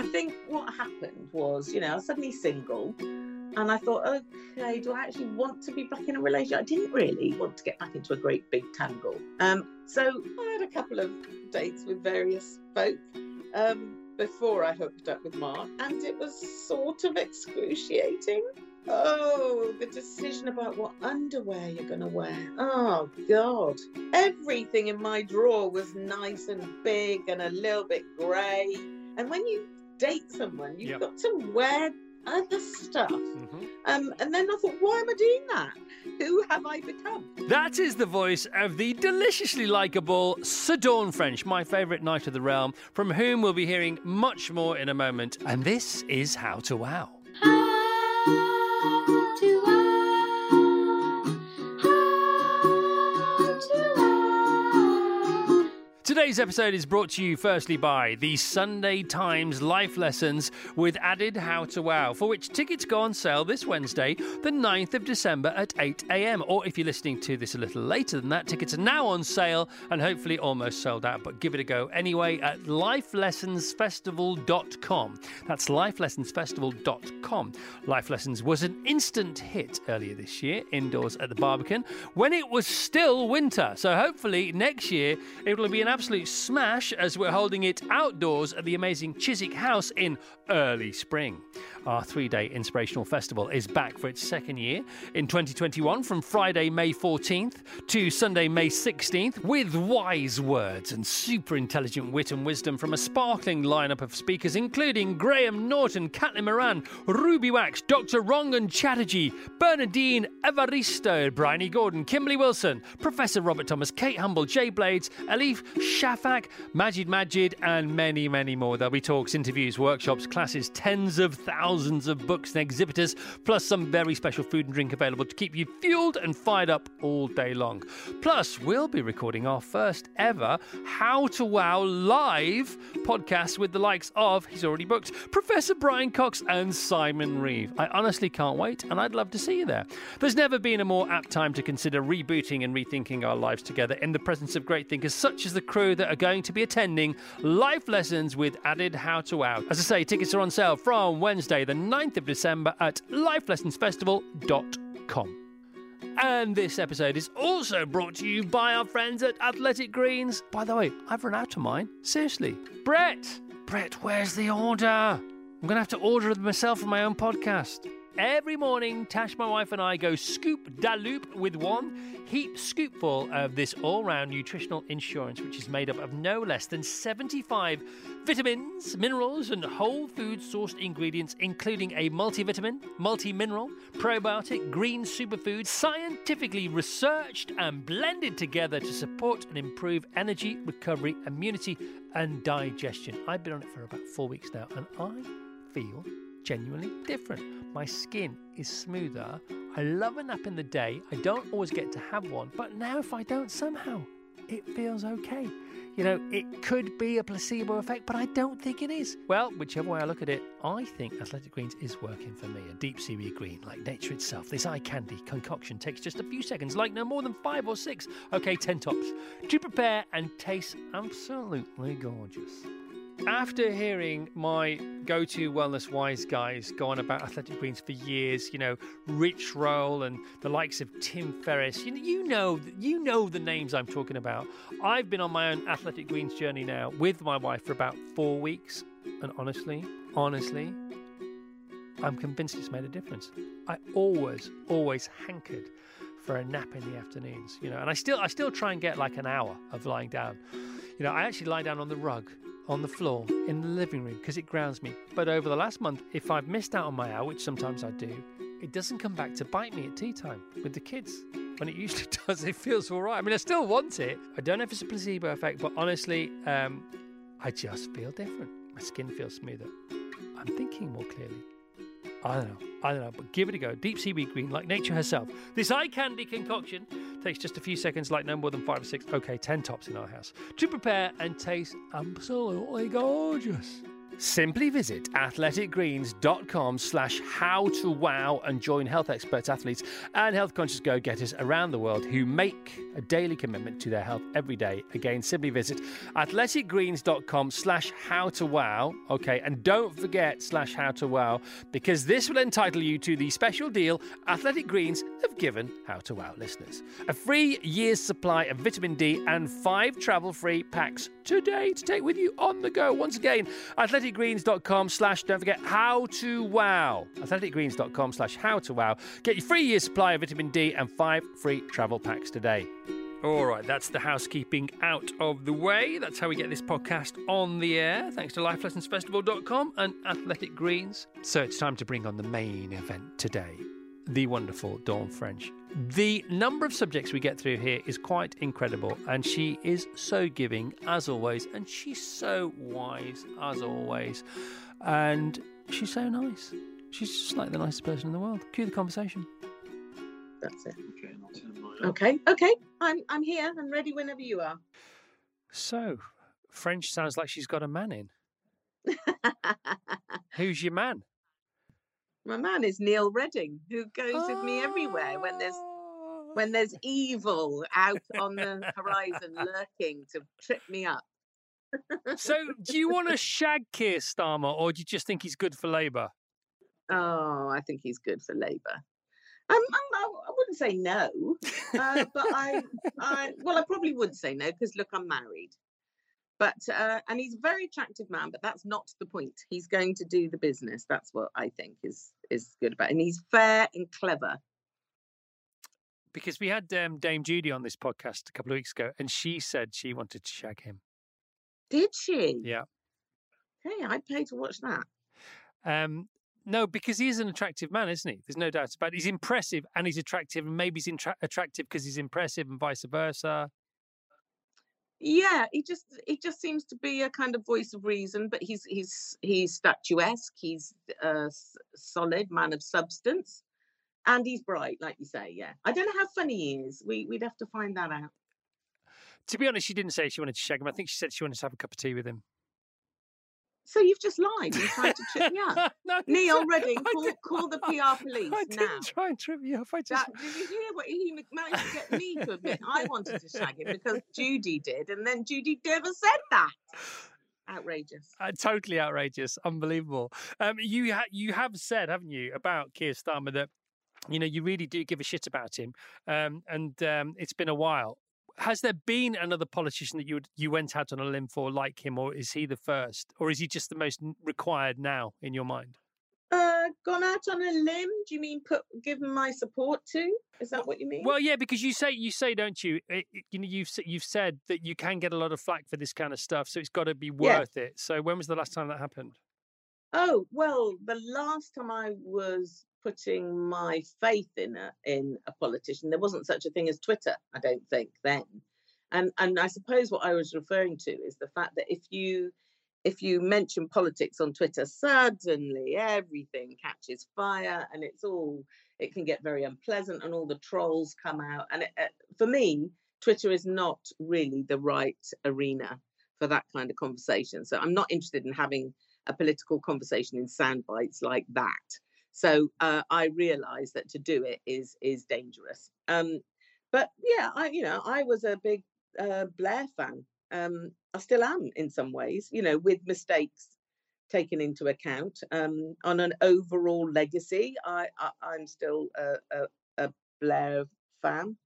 I think what happened was, you know, I was suddenly single and I thought, okay, do I actually want to be back in a relationship? I didn't really want to get back into a great big tangle. Um, so I had a couple of dates with various folk um, before I hooked up with Mark, and it was sort of excruciating. Oh, the decision about what underwear you're going to wear. Oh, God. Everything in my drawer was nice and big and a little bit grey. And when you date someone, you've Yep. got to wear other stuff. Mhm. Um, and then I thought, why am I doing that? Who have I become? That is the voice of the deliciously likeable Sir Dawn French, my favourite knight of the realm, from whom we'll be hearing much more in a moment. And this is How to Wow. Today's episode is brought to you firstly by the Sunday Times Life Lessons with added How to Wow, for which tickets go on sale this Wednesday, the 9th of December at 8am. Or if you're listening to this a little later than that, tickets are now on sale and hopefully almost sold out, but give it a go anyway at lifelessonsfestival.com. That's lifelessonsfestival.com. Life Lessons was an instant hit earlier this year indoors at the Barbican when it was still winter. So hopefully next year it will be an absolute smash as we're holding it outdoors at the amazing Chiswick House in early spring. Our three day inspirational festival is back for its second year in 2021 from Friday, May 14th to Sunday, May 16th, with wise words and super intelligent wit and wisdom from a sparkling lineup of speakers, including Graham Norton, Caitlin Moran, Ruby Wax, Dr. Rangan Chatterjee, Bernardine Evaristo, Bryony Gordon, Kimberly Wilson, Professor Robert Thomas, Kate Humble, Jay Blades, Elif Shafak, Magid Magid, and many, many more. There'll be talks, interviews, workshops, classes, tens of thousands of books and exhibitors, plus some very special food and drink available to keep you fueled and fired up all day long. Plus, we'll be recording our first ever How to Wow live podcast with the likes of, he's already booked, Professor Brian Cox and Simon Reeve. I honestly can't wait, and I'd love to see you there. There's never been a more apt time to consider rebooting and rethinking our lives together in the presence of great thinkers such as the crew that are going to be attending life lessons with added How to Wow. As I say, tickets are on sale from Wednesday, the 9th of December at lifelessonsfestival.com. And this episode is also brought to you by our friends at Athletic Greens. By the way, I've run out of mine. Seriously. Brett! Brett, where's the order? I'm going to have to order it myself for my own podcast. Every morning, Tash, my wife, and I go scoop da loop with one heap scoopful of this all round nutritional insurance, which is made up of no less than 75 vitamins, minerals, and whole food sourced ingredients, including a multivitamin, multi mineral, probiotic, green superfood, scientifically researched and blended together to support and improve energy, recovery, immunity, and digestion. I've been on it for about four weeks now, and I feel genuinely different. My skin is smoother. I love a nap in the day. I don't always get to have one, but now if I don't, somehow it feels okay. You know, it could be a placebo effect, but I don't think it is. Well, whichever way I look at it, I think Athletic Greens is working for me. A deep seaweed green, like nature itself. This eye candy concoction takes just a few seconds, like no more than five or six. Okay, 10 tops. To prepare and taste absolutely gorgeous. After hearing my go to wellness wise guys go on about athletic greens for years, you know, Rich Roll and the likes of Tim Ferriss, you, you know you know the names I'm talking about. I've been on my own athletic greens journey now with my wife for about four weeks, and honestly, honestly, I'm convinced it's made a difference. I always, always hankered for a nap in the afternoons, you know, and I still I still try and get like an hour of lying down. You know, I actually lie down on the rug on the floor in the living room because it grounds me. But over the last month, if I've missed out on my hour, which sometimes I do, it doesn't come back to bite me at tea time with the kids. When it usually does, it feels all right. I mean, I still want it. I don't know if it's a placebo effect, but honestly, um, I just feel different. My skin feels smoother. I'm thinking more clearly. I don't know. I don't know, but give it a go. Deep seaweed green, like nature herself. This eye candy concoction takes just a few seconds, like no more than five or six, okay, ten tops in our house, to prepare and taste absolutely gorgeous. Simply visit athleticgreens.com slash how to wow and join health experts, athletes, and health conscious go getters around the world who make a daily commitment to their health every day. Again, simply visit athleticgreens.com slash how to wow. Okay, and don't forget slash how to wow because this will entitle you to the special deal Athletic Greens have given How to Wow listeners. A free year's supply of vitamin D and five travel free packs today to take with you on the go. Once again, athleticgreens.com slash don't forget how to wow. Athleticgreens.com slash how to wow. Get your free year supply of vitamin D and five free travel packs today. All right, that's the housekeeping out of the way. That's how we get this podcast on the air, thanks to lifelessonsfestival.com and Athletic Greens. So it's time to bring on the main event today the wonderful Dawn French. The number of subjects we get through here is quite incredible, and she is so giving as always, and she's so wise as always, and she's so nice. She's just like the nicest person in the world. Cue the conversation. That's it. Okay, okay. I'm I'm here and ready whenever you are. So, French sounds like she's got a man in. Who's your man? My man is Neil Redding, who goes with me everywhere when there's when Oh. there's evil out on the horizon lurking to trip me up. So, do you want to shag Keir Starmer, or do you just think he's good for Labour? Oh, I think he's good for Labour. Um, um, I, I wouldn't say no, uh, but I, I, well, I probably would say no because look, I'm married. But uh, and he's a very attractive man, but that's not the point. He's going to do the business. That's what I think is is good about. It. And he's fair and clever. Because we had um, Dame Judy on this podcast a couple of weeks ago, and she said she wanted to shag him. Did she? Yeah. Hey, I'd pay to watch that. Um, no, because he is an attractive man, isn't he? There's no doubt about it. He's impressive and he's attractive, and maybe he's intra- attractive because he's impressive and vice versa. Yeah, he just he just seems to be a kind of voice of reason, but he's he's he's statuesque. He's a s- solid man of substance, and he's bright, like you say. Yeah, I don't know how funny he is. We we'd have to find that out. To be honest, she didn't say she wanted to shag him. I think she said she wanted to have a cup of tea with him. So you've just lied and tried to trip me up. no, Neil Redding, call, call the PR police I now. didn't try and trip you up. I just That, did you hear what he managed to get me to admit I wanted to shag him because Judy did, and then Judy never said that. Outrageous. Uh, totally outrageous, unbelievable. Um, you ha- you have said, haven't you, about Keir Starmer that you know you really do give a shit about him, um, and um, it's been a while. Has there been another politician that you would, you went out on a limb for like him, or is he the first, or is he just the most required now in your mind? Uh, gone out on a limb? Do you mean put given my support to? Is that what you mean? Well, yeah, because you say you say, don't you? It, it- you know, you've you've said that you can get a lot of flack for this kind of stuff, so it's got to be Yeah. worth it. So when was the last time that happened? Oh well, the last time I was putting my faith in a in a politician, there wasn't such a thing as Twitter. I don't think then, and and I suppose what I was referring to is the fact that if you if you mention politics on Twitter, suddenly everything catches fire, and it's all it can get very unpleasant, and all the trolls come out. And it, uh, for me, Twitter is not really the right arena for that kind of conversation. So I'm not interested in having a political conversation in sound bites like that. So uh, I realise that to do it is is dangerous. Um, but yeah, I you know I was a big uh, Blair fan. Um, I still am in some ways, you know, with mistakes taken into account. Um, on an overall legacy, I, I I'm still a, a, a Blair fan.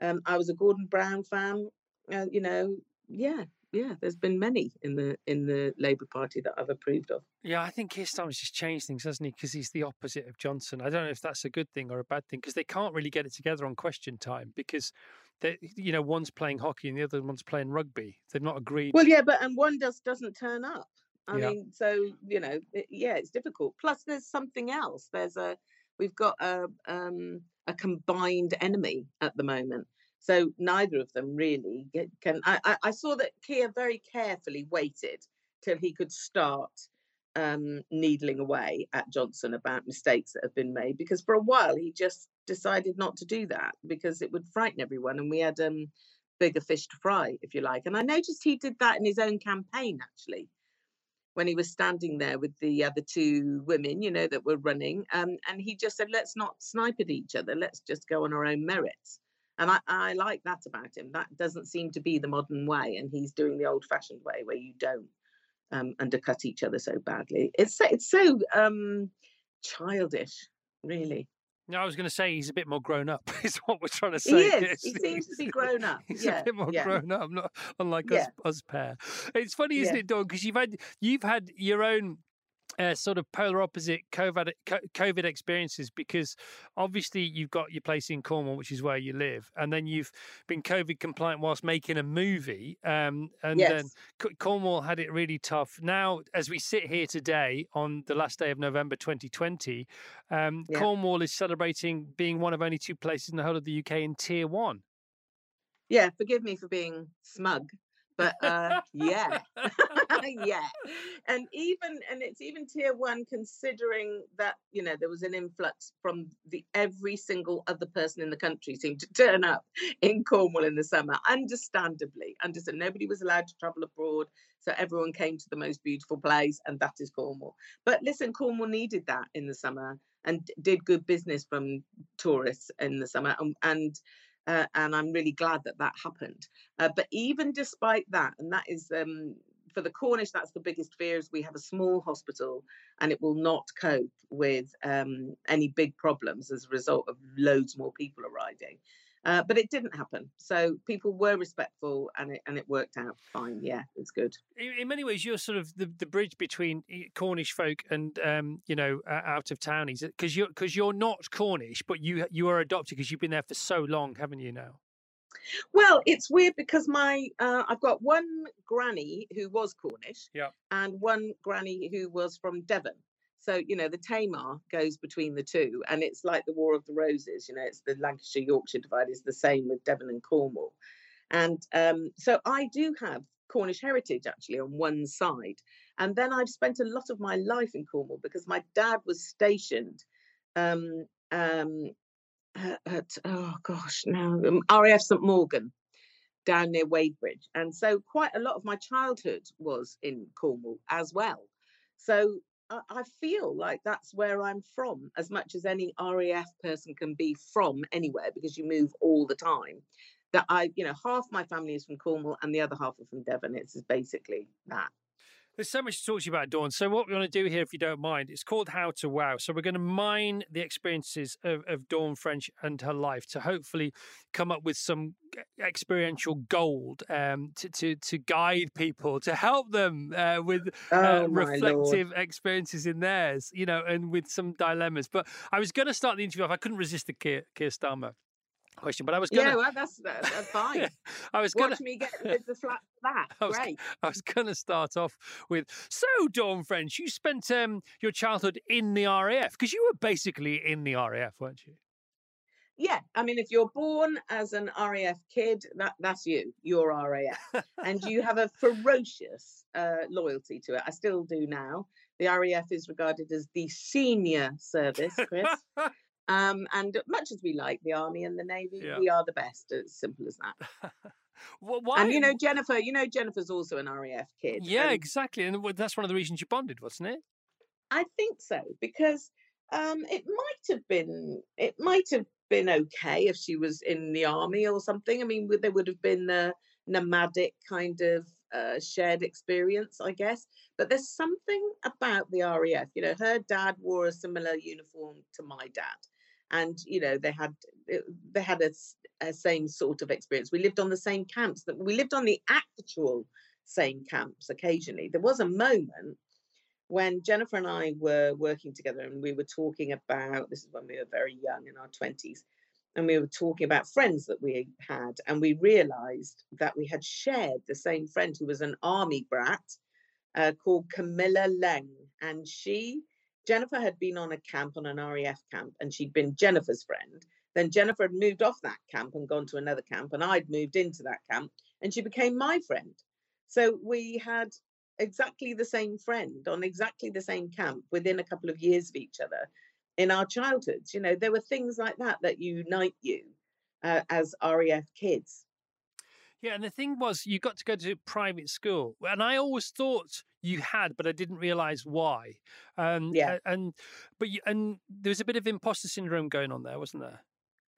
Um, I was a Gordon Brown fan. Uh, you know, yeah, yeah. There's been many in the in the Labour Party that I've approved of. Yeah, I think Keir Starmer's just changed things, hasn't he? Because he's the opposite of Johnson. I don't know if that's a good thing or a bad thing because they can't really get it together on question time because they, you know, one's playing hockey and the other one's playing rugby. They've not agreed. Well, yeah, but and one just doesn't turn up. I Yeah. mean, so you know, it, yeah, it's difficult. Plus, there's something else. There's a we've got a um a combined enemy at the moment. So neither of them really can. I, I saw that Keir very carefully waited till he could start um needling away at Johnson about mistakes that have been made because for a while he just decided not to do that because it would frighten everyone and we had um bigger fish to fry if you like and I noticed he did that in his own campaign actually when he was standing there with the other two women, you know, that were running. Um, and he just said, let's not snipe at each other. Let's just go on our own merits. And I, I like that about him. That doesn't seem to be the modern way. And he's doing the old fashioned way where you don't um, undercut each other so badly. It's, it's so um, childish, really. No, I was going to say he's a bit more grown up. Is what we're trying to say. He is. He seems to be grown up. He's yeah, a bit more yeah. grown up, not unlike Yeah. us, us pair. It's funny, isn't Yeah. it, Dawn? Because you've had you've had your own. Uh, sort of polar opposite COVID COVID experiences because obviously you've got your place in Cornwall, which is where you live, and then you've been COVID compliant whilst making a movie. Um, and then Yes. C- Cornwall had it really tough. Now, as we sit here today on the last day of November 2020, um, Yeah. Cornwall is celebrating being one of only two places in the whole of the UK in Tier One. Yeah, forgive me for being smug, but uh, yeah, yeah, and even and it's even tier one considering that you know there was an influx from the every single other person in the country seemed to turn up in Cornwall in the summer. Understandably, understand nobody was allowed to travel abroad, so everyone came to the most beautiful place, and that is Cornwall. But listen, Cornwall needed that in the summer and did good business from tourists in the summer, and and uh, and I'm really glad that that happened. Uh, but even despite that, and that is um, for the Cornish, that's the biggest fear is we have a small hospital and it will not cope with um, any big problems as a result of loads more people arriving. Uh, but it didn't happen. So people were respectful and it, and it worked out fine. Yeah, it's good. In, in many ways, you're sort of the, the bridge between eh, Cornish folk and um, you know uh, out of townies because you're because you're not Cornish, but you you are adopted because you've been there for so long, haven't you? Now. Well, it's weird because my uh, I've got one granny who was Cornish, Yeah. and one granny who was from Devon. So you know the Tamar goes between the two, and it's like the War of the Roses. You know, it's the Lancashire Yorkshire divide. is the same with Devon and Cornwall, and um, so I do have Cornish heritage actually on one side, and then I've spent a lot of my life in Cornwall because my dad was stationed. Um, um, at, oh gosh, now um, RAF St Mawgan down near Wadebridge, and so quite a lot of my childhood was in Cornwall as well. So I, feel like that's where I'm from, as much as any RAF person can be from anywhere, because you move all the time. That I, you know, half my family is from Cornwall and the other half are from Devon. It's basically that. There's so much to talk to you about, Dawn. So what we want to do here, if you don't mind, it's called How to Wow. So we're going to mine the experiences of, of Dawn French and her life to hopefully come up with some experiential gold um, to, to to guide people, to help them uh, with uh, Oh, my Lord. reflective experiences in theirs, you know, and with some dilemmas. But I was going to start the interview off. I couldn't resist the Keir, Keir Starmer question, but I was going Yeah, well, that's, that's fine. I was gonna Watch me get the flat that. I was- Great. I was going to start off with so Dawn French, you spent um, your childhood in the RAF because you were basically in the RAF, weren't you? Yeah, I mean, if you're born as an RAF kid, that that's you. You're RAF, and you have a ferocious uh, loyalty to it. I still do now. The RAF is regarded as the senior service, Chris. um, and much as we like the army and the navy, Yeah. we are the best. As simple as that. Wh- Why? And you know, Jennifer, you know, Jennifer's also an RAF kid. yeah, and exactly, and that's one of the reasons you bonded, wasn't it? I think so because um, it might have been it might have been okay if she was in the army or something. I mean, there would have been a nomadic kind of uh, shared experience, I guess. But there's something about the RAF. You know, her dad wore a similar uniform to my dad, and you know they had they had a same sort of experience. We lived on the same camps. That we lived on the actual same camps occasionally. There was a moment when Jennifer and I were working together and we were talking about this is when we were very young in our 20s and we were talking about friends that we had and we realized that we had shared the same friend who was an army brat uh, called Camilla Leng and she Jennifer had been on a camp on an RAF camp and she'd been Jennifer's friend then Jennifer had moved off that camp and gone to another camp and I'd moved into that camp and she became my friend so we had exactly the same friend on exactly the same camp within a couple of years of each other in our childhoods. You know, there were things like that that unite you uh, as RAF kids. Yeah, and the thing was, you got to go to private school, and I always thought you had, but I didn't realize why. Um, Yeah. And but you, and there was a bit of imposter syndrome going on there, wasn't there?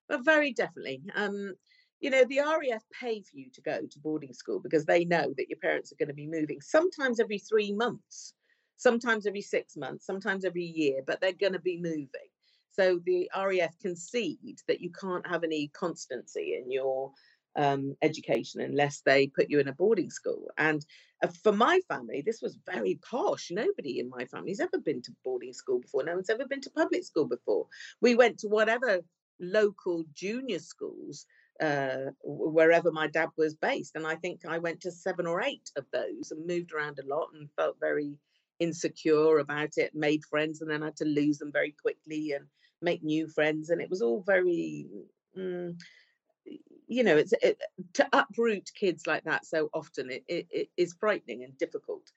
But very definitely. Um, you know, the RAF pay for you to go to boarding school because they know that your parents are going to be moving sometimes every three months, sometimes every six months, sometimes every year, but they're going to be moving. So the RAF concede that you can't have any constancy in your um, education unless they put you in a boarding school. And uh, for my family, this was very posh. Nobody in my family's ever been to boarding school before. No one's ever been to public school before. We went to whatever local junior schools uh, wherever my dad was based. And I think I went to seven or eight of those and moved around a lot and felt very insecure about it, made friends, and then had to lose them very quickly and make new friends. And it was all very, mm, you know, it's it, to uproot kids like that so often, it, it, it is frightening and difficult.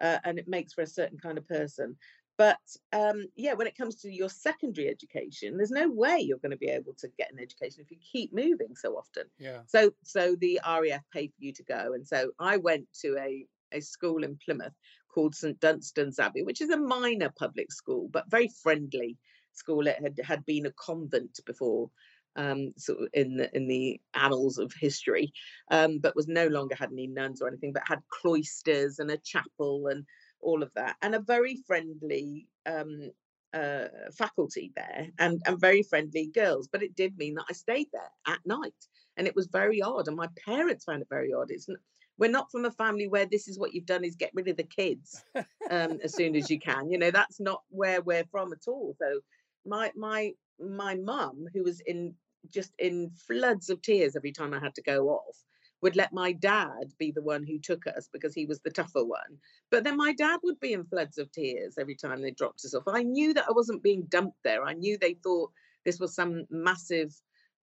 Uh, and it makes for a certain kind of person. But um, yeah, when it comes to your secondary education, there's no way you're going to be able to get an education if you keep moving so often. Yeah. So so the RAF paid for you to go, and so I went to a a school in Plymouth called St Dunstan's Abbey, which is a minor public school but very friendly school. It had had been a convent before. Um, sort of in the in the annals of history, um, but was no longer had any nuns or anything, but had cloisters and a chapel and all of that, and a very friendly um, uh, faculty there, and and very friendly girls. But it did mean that I stayed there at night, and it was very odd. And my parents found it very odd. It's we're not from a family where this is what you've done is get rid of the kids um, as soon as you can. You know, that's not where we're from at all. So my my my mum, who was in just in floods of tears every time I had to go off, would let my dad be the one who took us because he was the tougher one. But then my dad would be in floods of tears every time they dropped us off. I knew that I wasn't being dumped there. I knew they thought this was some massive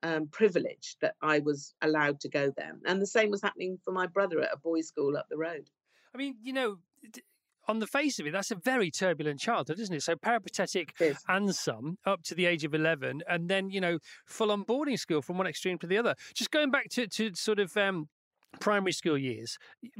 um, privilege that I was allowed to go there. And the same was happening for my brother at a boys' school up the road. I mean, you know, on the face of it, that's a very turbulent childhood, isn't it? So peripatetic It and some up to the age of 11 and then you know full on boarding school from one extreme to the other. Just going back to, to sort of um primary school years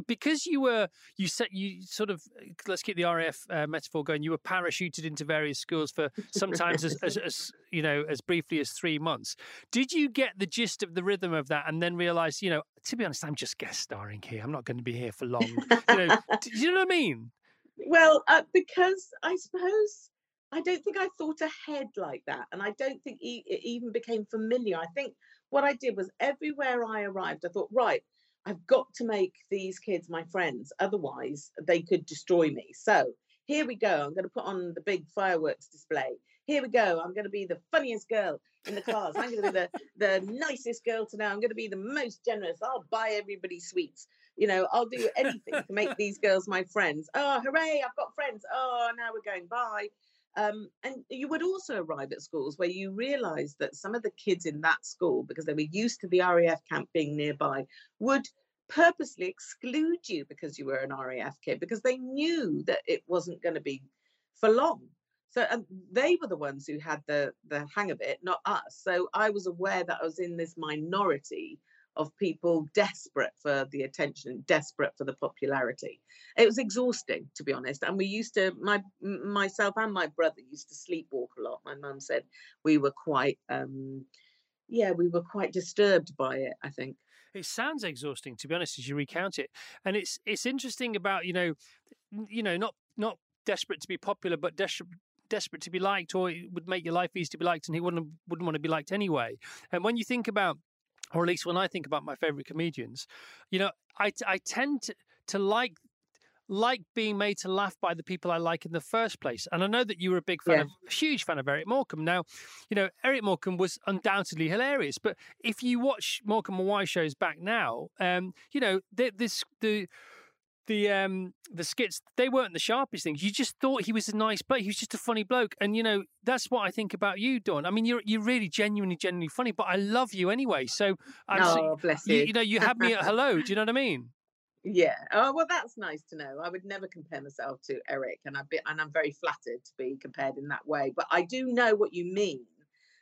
because you were you set you sort of let's keep the raf uh, metaphor going you were parachuted into various schools for sometimes as, as, as you know as briefly as three months. Did you get the gist of the rhythm of that and then realize you know to be honest i'm just guest starring here. I'm not going to be here for long. You know do you know what i mean Well, uh, because I suppose I don't think I thought ahead like that, and I don't think it even became familiar. I think what I did was everywhere I arrived, I thought, right, I've got to make these kids my friends, otherwise they could destroy me. So here we go. I'm going to put on the big fireworks display. Here we go. I'm going to be the funniest girl in the class. I'm going to be the, the nicest girl to know. I'm going to be the most generous. I'll buy everybody sweets. You know, I'll do anything to make these girls my friends. Oh, hooray, I've got friends. Oh, now we're going by. Um, and you would also arrive at schools where you realize that some of the kids in that school, because they were used to the RAF camp being nearby, would purposely exclude you because you were an RAF kid because they knew that it wasn't going to be for long. So and they were the ones who had the the hang of it, not us. So I was aware that I was in this minority of people desperate for the attention, desperate for the popularity. It was exhausting, to be honest. And we used to, my myself and my brother used to sleepwalk a lot. My mum said we were quite, um, yeah, we were quite disturbed by it. I think. It sounds exhausting, to be honest, as you recount it. And it's it's interesting about you know, you know, not not desperate to be popular, but desperate desperate to be liked, or it would make your life easy to be liked, and he wouldn't wouldn't want to be liked anyway. And when you think about, or at least when I think about my favorite comedians, you know, I, I tend to, to like like being made to laugh by the people I like in the first place. And I know that you were a big fan Yeah. of, huge fan of Eric Morecambe. Now, you know, Eric Morecambe was undoubtedly hilarious, but if you watch Morecambe and Wise shows back now, um, you know, this the the um the skits they weren't the sharpest things. You just thought he was a nice bloke. He was just a funny bloke, and you know that's what I think about you, Dawn. I mean, you're you're really genuinely, genuinely funny, but I love you anyway. So, oh, bless you, you. you know, you had me at hello. Do you know what I mean? Yeah. Oh well, that's nice to know. I would never compare myself to Eric, and I've been, and I'm very flattered to be compared in that way. But I do know what you mean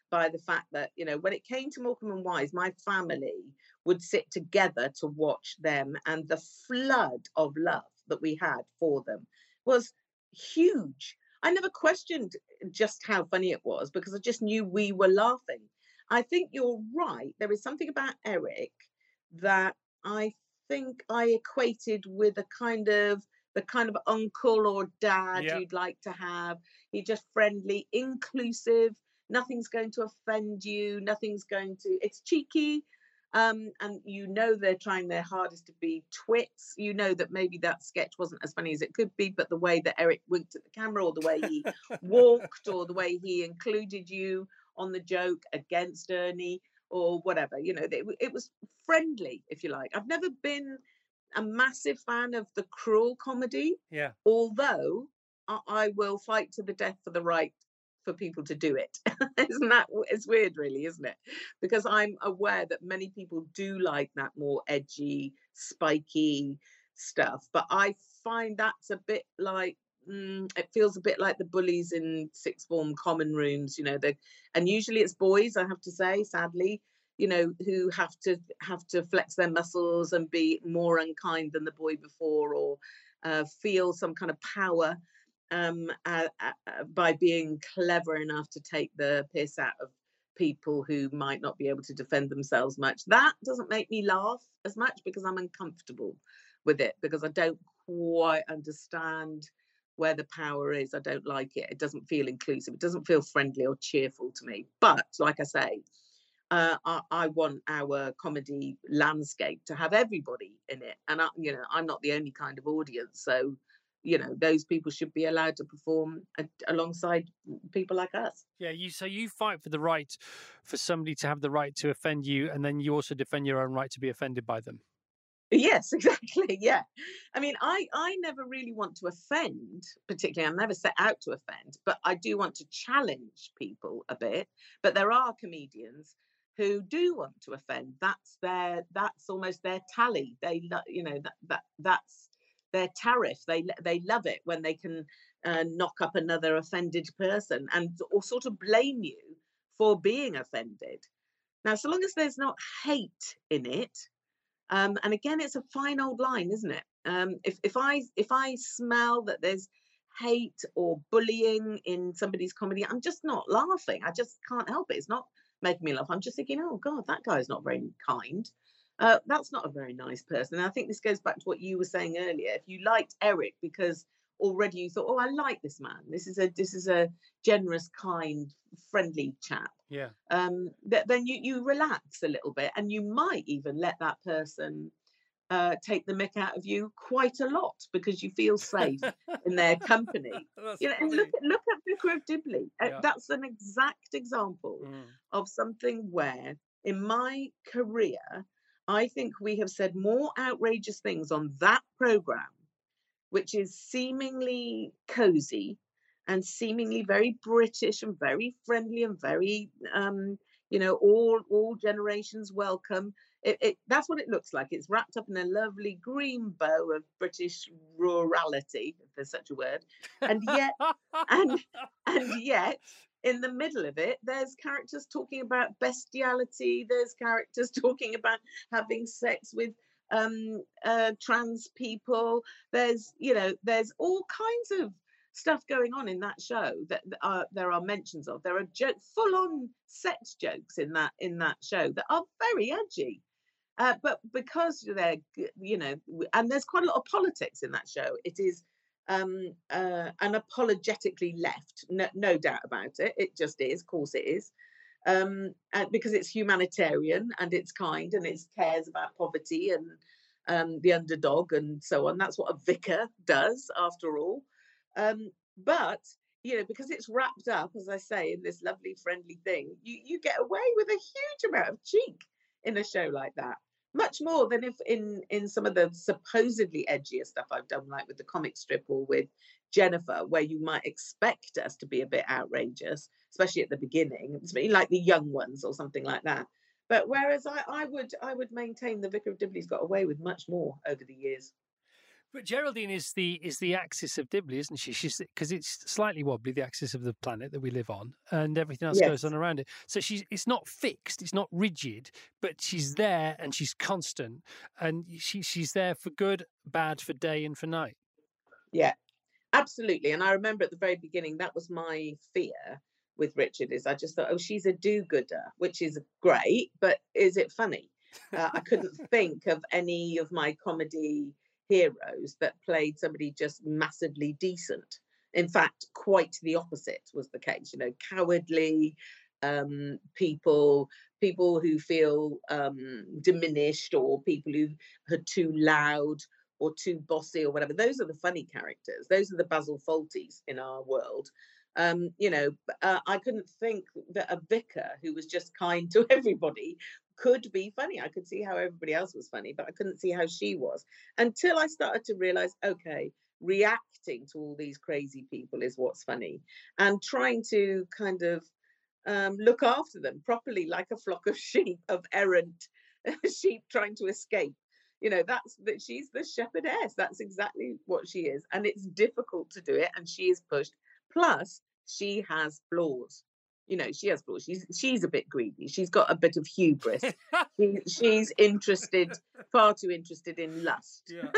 by the fact that you know when it came to Morecambe and Wise, my family would sit together to watch them, and the flood of love that we had for them was huge. I never questioned just how funny it was because I just knew we were laughing. I think you're right. There is something about Eric that I think I equated with a kind of the kind of uncle or dad Yeah. you'd like to have. He's just friendly, inclusive. Nothing's going to offend you. Nothing's going to. It's cheeky, um, and you know they're trying their hardest to be twits. You know that maybe that sketch wasn't as funny as it could be, but the way that Eric winked at the camera, or the way he walked, or the way he included you on the joke against Ernie, or whatever, you know, it, it was friendly, if you like. I've never been a massive fan of the cruel comedy, Yeah. although I, I will fight to the death for the right for people to do it. isn't that it's weird, really, isn't it? Because I'm aware that many people do like that more edgy, spiky stuff, but I find that's a bit like. Mm, it feels a bit like the bullies in sixth form common rooms, you know. They and usually it's boys, I have to say, sadly, you know, who have to have to flex their muscles and be more unkind than the boy before, or uh, feel some kind of power um, uh, uh, by being clever enough to take the piss out of people who might not be able to defend themselves much. That doesn't make me laugh as much because I'm uncomfortable with it because I don't quite understand where the power is. I don't like it. It doesn't feel inclusive. It doesn't feel friendly or cheerful to me. But like I say, uh, I, I want our comedy landscape to have everybody in it, and I, you know, I'm not the only kind of audience. So, you know, those people should be allowed to perform a, alongside people like us. Yeah, you so you fight for the right for somebody to have the right to offend you, and then you also defend your own right to be offended by them. Yes, exactly. Yeah. I mean, I I never really want to offend, particularly i'm never set out to offend, but I do want to challenge people a bit. But there are comedians who do want to offend. That's their that's almost their tally. They you know that that that's their tariff. They they love it when they can uh, knock up another offended person and or sort of blame you for being offended. Now, so long as there's not hate in it, um, and again, it's a fine old line, isn't it? Um, if if I if I smell that there's hate or bullying in somebody's comedy, I'm just not laughing. I just can't help it. It's not making me laugh. I'm just thinking, oh God, that guy's not very kind. Uh, that's not a very nice person. And I think this goes back to what you were saying earlier. If you liked Eric because already you thought, oh, I like this man. This is a this is a generous, kind, friendly chap Yeah. um, th- then you you relax a little bit, and you might even let that person uh, take the mick out of you quite a lot because you feel safe in their company. You know, and look at look at Vicar of Dibley. Uh, That's an exact example Mm. of something where, in my career, I think we have said more outrageous things on that program, which is seemingly cozy and seemingly very British and very friendly and very, um, you know, all all generations welcome. It, it, that's what it looks like. It's wrapped up in a lovely green bow of British rurality, if there's such a word, and yet and and yet in the middle of it there's characters talking about bestiality there's characters talking about having sex with um uh trans people. There's you know there's all kinds of stuff going on in that show that are, there are mentions of. There are joke, full on sex jokes in that in that show that are very edgy. Uh, but because they're you know and there's quite a lot of politics in that show. It is um uh unapologetically left no, no doubt about it it just is of course it is um because it's humanitarian and it's kind and it cares about poverty and um the underdog and so on that's what a vicar does after all um but you know because it's wrapped up as i say in this lovely friendly thing you you get away with a huge amount of cheek in a show like that much more than if in in some of the supposedly edgier stuff I've done, like with the comic strip or with Jennifer, where you might expect us to be a bit outrageous, especially at the beginning, like the young ones or something like that. But whereas I, I would I would maintain the Vicar of Dibley's got away with much more over the years. But Geraldine is the is the axis of Dibley, isn't she? She's because it's slightly wobbly, the axis of the planet that we live on, and everything else goes on around it. So she's it's not fixed, it's not rigid, but she's there and she's constant, and she she's there for good, bad, for day and for night. Yeah. Absolutely. And I remember at the very beginning, that was my fear with Richard is I just thought, oh, she's a do-gooder, which is great, but is it funny? Uh, I couldn't think of any of my comedy heroes that played somebody just massively decent. In fact, quite the opposite was the case. You know, cowardly um, people, people who feel um, diminished, or people who are too loud or too bossy or whatever. Those are the funny characters. Those are the Basil Fawltys in our world. Um, you know, uh, I couldn't think that a vicar who was just kind to everybody could be funny. I could see how everybody else was funny, but I couldn't see how she was until I started to realize okay, reacting to all these crazy people is what's funny and trying to kind of um, look after them properly like a flock of sheep, of errant sheep trying to escape. You know, that's that she's the shepherdess. That's exactly what she is. And it's difficult to do it. And she is pushed. Plus, she has flaws you know she has she's she's a bit greedy she's got a bit of hubris. She, she's interested far too interested in lust. Yeah.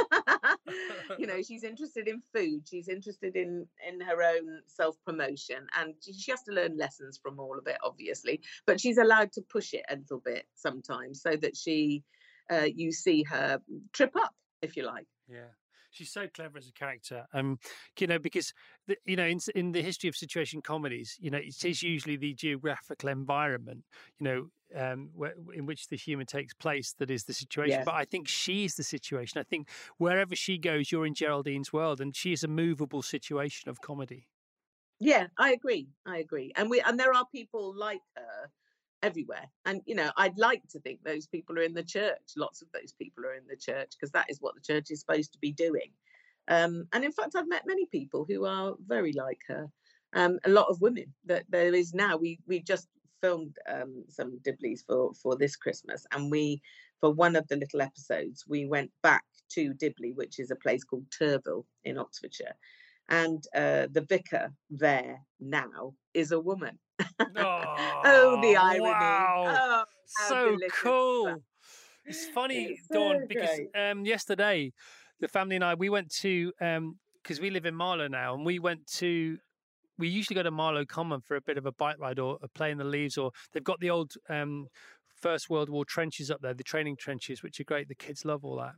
you know she's interested in food she's interested in in her own self promotion and she has to learn lessons from all of it obviously but she's allowed to push it a little bit sometimes so that she uh, you see her trip up if you like. Yeah she's so clever as a character. Um, you know, because the, you know, in, in the history of situation comedies, you know, it is usually the geographical environment, you know, um, where, in which the humour takes place that is the situation. Yes. But I think she's the situation. I think wherever she goes, you're in Geraldine's world, and she is a movable situation of comedy. Yeah, I agree. I agree. And we and there are people like her everywhere. And, you know, I'd like to think those people are in the church. Lots of those people are in the church because that is what the church is supposed to be doing. Um, and in fact, I've met many people who are very like her. Um, a lot of women that there is now. We we just filmed um, some Dibleys for for this Christmas, and we for one of the little episodes we went back to Dibley, which is a place called Turville in Oxfordshire, and uh, the vicar there now is a woman. Oh, oh the irony! Wow. Oh, so cool. It's funny, it's so Dawn, because um, yesterday the family and I we went to because um, we live in Marlow now, and we went to we usually go to Marlow Common for a bit of a bike ride or a play in the leaves, or they've got the old um, First World War trenches up there, the training trenches, which are great. The kids love all that.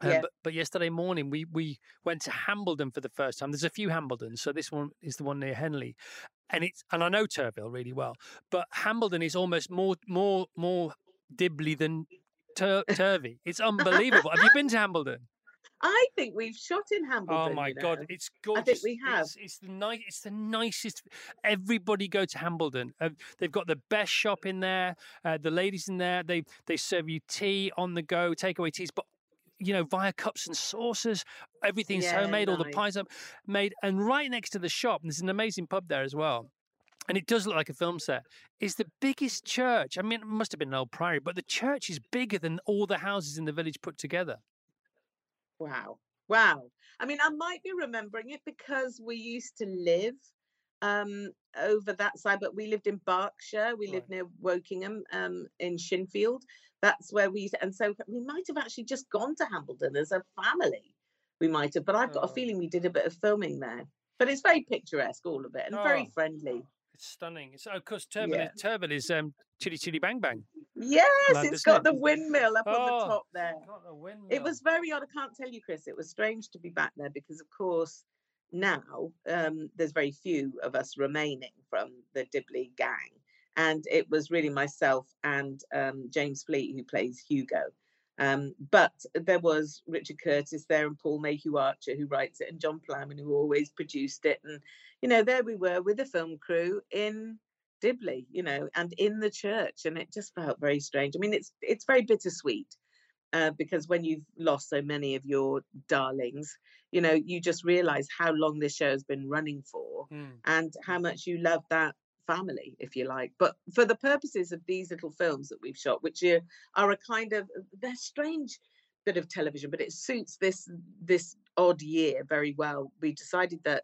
Um, yeah. but, but yesterday morning we we went to Hambleden for the first time. There's a few Hambledons, so this one is the one near Henley, and it's and I know Turville really well, but Hambleden is almost more more more Dibley than Tur- Turvey. It's unbelievable. Have you been to Hambleden? I think we've shot in Hambleden. Oh my you know? god, it's gorgeous. I think we have. It's, it's the nice. It's the nicest. Everybody go to Hambleden. Uh, they've got the best shop in there. Uh, the ladies in there. They they serve you tea on the go, takeaway teas, but you know, via cups and saucers. Everything's yeah, homemade, nice. all the pies are made. And right next to the shop, there's an amazing pub there as well. And it does look like a film set. It's the biggest church. I mean, it must have been an old priory, but the church is bigger than all the houses in the village put together. Wow. Wow. I mean, I might be remembering it because we used to live um, over that side, but we lived in Berkshire. We right. lived near Wokingham um, in Shinfield that's where we and so we might have actually just gone to Hambleden as a family. We might have, but I've got oh. a feeling we did a bit of filming there. But it's very picturesque, all of it, and oh. very friendly. It's stunning. It's of course Turville. Yeah. Is, um, Chitty Chitty Bang Bang. Yes, Land, it's got it? the windmill up oh, on the oh, top there. The it was very odd. I can't tell you, Chris. It was strange to be back there because, of course, now um, there's very few of us remaining from the Dibley gang and it was really myself and um, James Fleet who plays Hugo. Um, but there was Richard Curtis there and Paul Mayhew Archer who writes it and John Plowman who always produced it. And, you know, there we were with the film crew in Dibley, you know, and in the church. And it just felt very strange. I mean, it's it's very bittersweet uh, because when you've lost so many of your darlings, you know, you just realize how long this show has been running for mm. and how much you love that family, if you like. But for the purposes of these little films that we've shot, which are, are a kind of they're strange bit of television, but it suits this this odd year very well. We decided that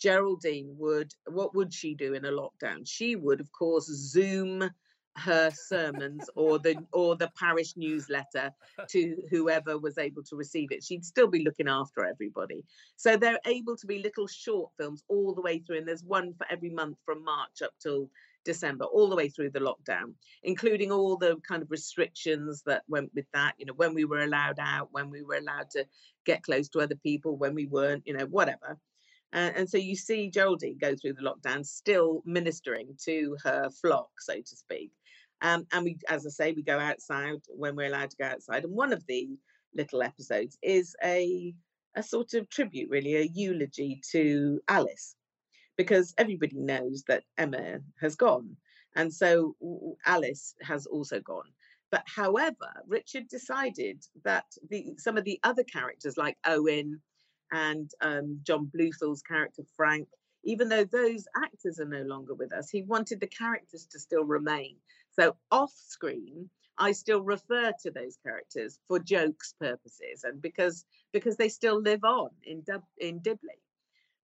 Geraldine would what would she do in a lockdown? She would, of course, zoom her sermons or the or the parish newsletter to whoever was able to receive it. She'd still be looking after everybody. So they're able to be little short films all the way through and there's one for every month from march up till december all the way through the lockdown including all the kind of restrictions that went with that you know when we were allowed out when we were allowed to get close to other people when we weren't you know whatever. Uh, and so you see Geraldine go through the lockdown still ministering to her flock, so to speak. Um, and we, as I say, we go outside when we're allowed to go outside. And one of the little episodes is a a sort of tribute, really, a eulogy to Alice, because everybody knows that Emma has gone, and so Alice has also gone. But however, Richard decided that the some of the other characters, like Owen and um, John Bluthal's character Frank, even though those actors are no longer with us, he wanted the characters to still remain. So off screen, I still refer to those characters for jokes purposes and because because they still live on in Dub, in Dibley.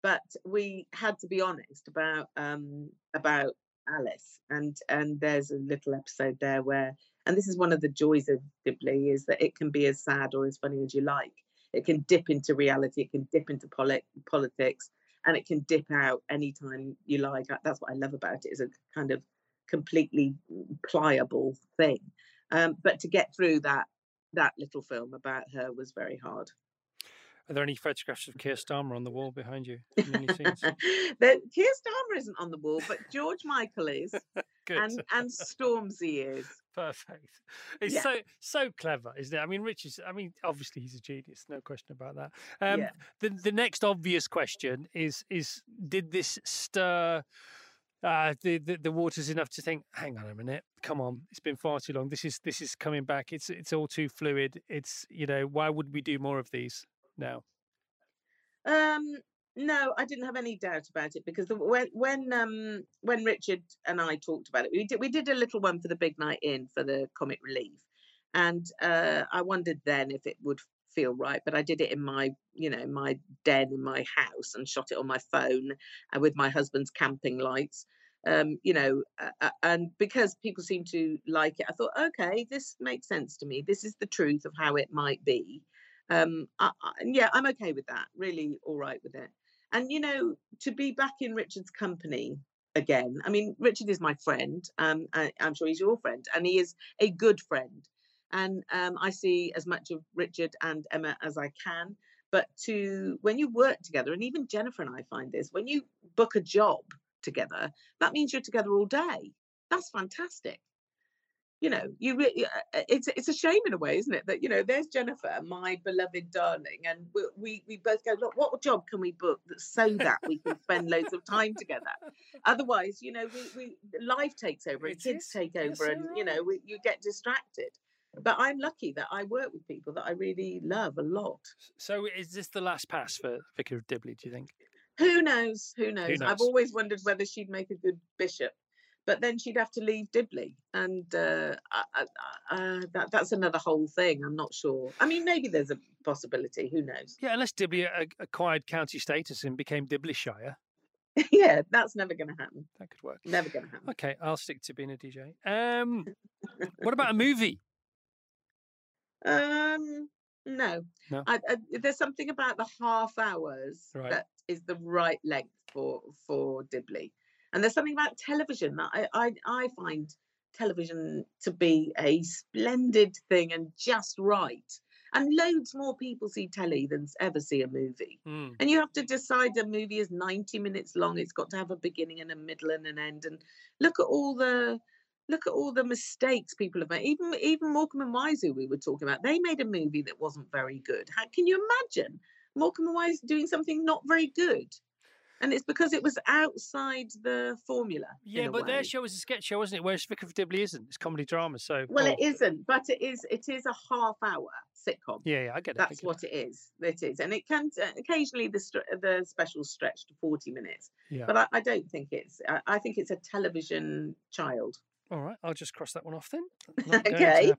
But we had to be honest about um, about Alice and and there's a little episode there where and this is one of the joys of Dibley is that it can be as sad or as funny as you like. It can dip into reality, it can dip into polit- politics, and it can dip out anytime you like. That's what I love about it. Is a kind of completely pliable thing. Um, but to get through that that little film about her was very hard. Are there any photographs of Keir Starmer on the wall behind you? the, Keir Starmer isn't on the wall, but George Michael is, and and Stormzy is. Perfect. It's yeah. so so clever, isn't it? I mean, Rich is. I mean, obviously he's a genius, no question about that. Um, yeah. The the next obvious question is is did this stir? Uh, the, the the water's enough to think. Hang on a minute, come on, it's been far too long. This is this is coming back. It's it's all too fluid. It's you know why would we do more of these now? Um, no, I didn't have any doubt about it because the, when when um when Richard and I talked about it, we did we did a little one for the big night in for the comic relief, and uh, I wondered then if it would feel right but i did it in my you know my den in my house and shot it on my phone and with my husband's camping lights um you know uh, and because people seem to like it i thought okay this makes sense to me. This is the truth of how it might be. Um I, I, yeah i'm okay with that really all right with it. And you know to be back in richard's company again i mean richard is my friend um I, i'm sure he's your friend and he is a good friend and um, I see as much of Richard and Emma as I can. But to when you work together, and even Jennifer and I find this, when you book a job together, that means you're together all day. That's fantastic. You know, you re- uh, uh, it's it's a shame in a way, isn't it? That you know, there's Jennifer, my beloved darling, and we we, we both go, look, what job can we book that so that we can spend loads of time together? Otherwise, you know, we, we life takes over, and kids take over, and you know, we, you get distracted but I'm lucky that I work with people that I really love a lot. So, is this the last pass for Vicar of Dibley? Do you think? Who knows? Who knows? Who knows? I've always wondered whether she'd make a good bishop, but then she'd have to leave Dibley, and uh, uh, that, that's another whole thing. I'm not sure. I mean, maybe there's a possibility. Who knows? Yeah, unless Dibley acquired county status and became Dibleyshire. yeah, that's never going to happen. That could work. Never going to happen. Okay, I'll stick to being a DJ. Um, what about a movie? Um, no. no. I, I, there's something about the half hours right. that is the right length for for Dibley, and there's something about television that I, I I find television to be a splendid thing and just right. And loads more people see telly than ever see a movie. Mm. And you have to decide a movie is 90 minutes long. It's got to have a beginning and a middle and an end. And look at all the look at all the mistakes people have made. Even even Morecambe and Wise, who we were talking about, they made a movie that wasn't very good. How can you imagine Morecambe and Wise doing something not very good? And it's because it was outside the formula. Yeah, but way. their show was a sketch show, wasn't it? Whereas Vicar of Dibley isn't. It's comedy drama. So well, it isn't, but it is. It is a half hour sitcom. Yeah, yeah I get it. That's what it is. It is, and it can uh, occasionally the the special stretch to forty minutes. Yeah. But I, I don't think it's. I, I think it's a television child. All right, I'll just cross that one off then. okay.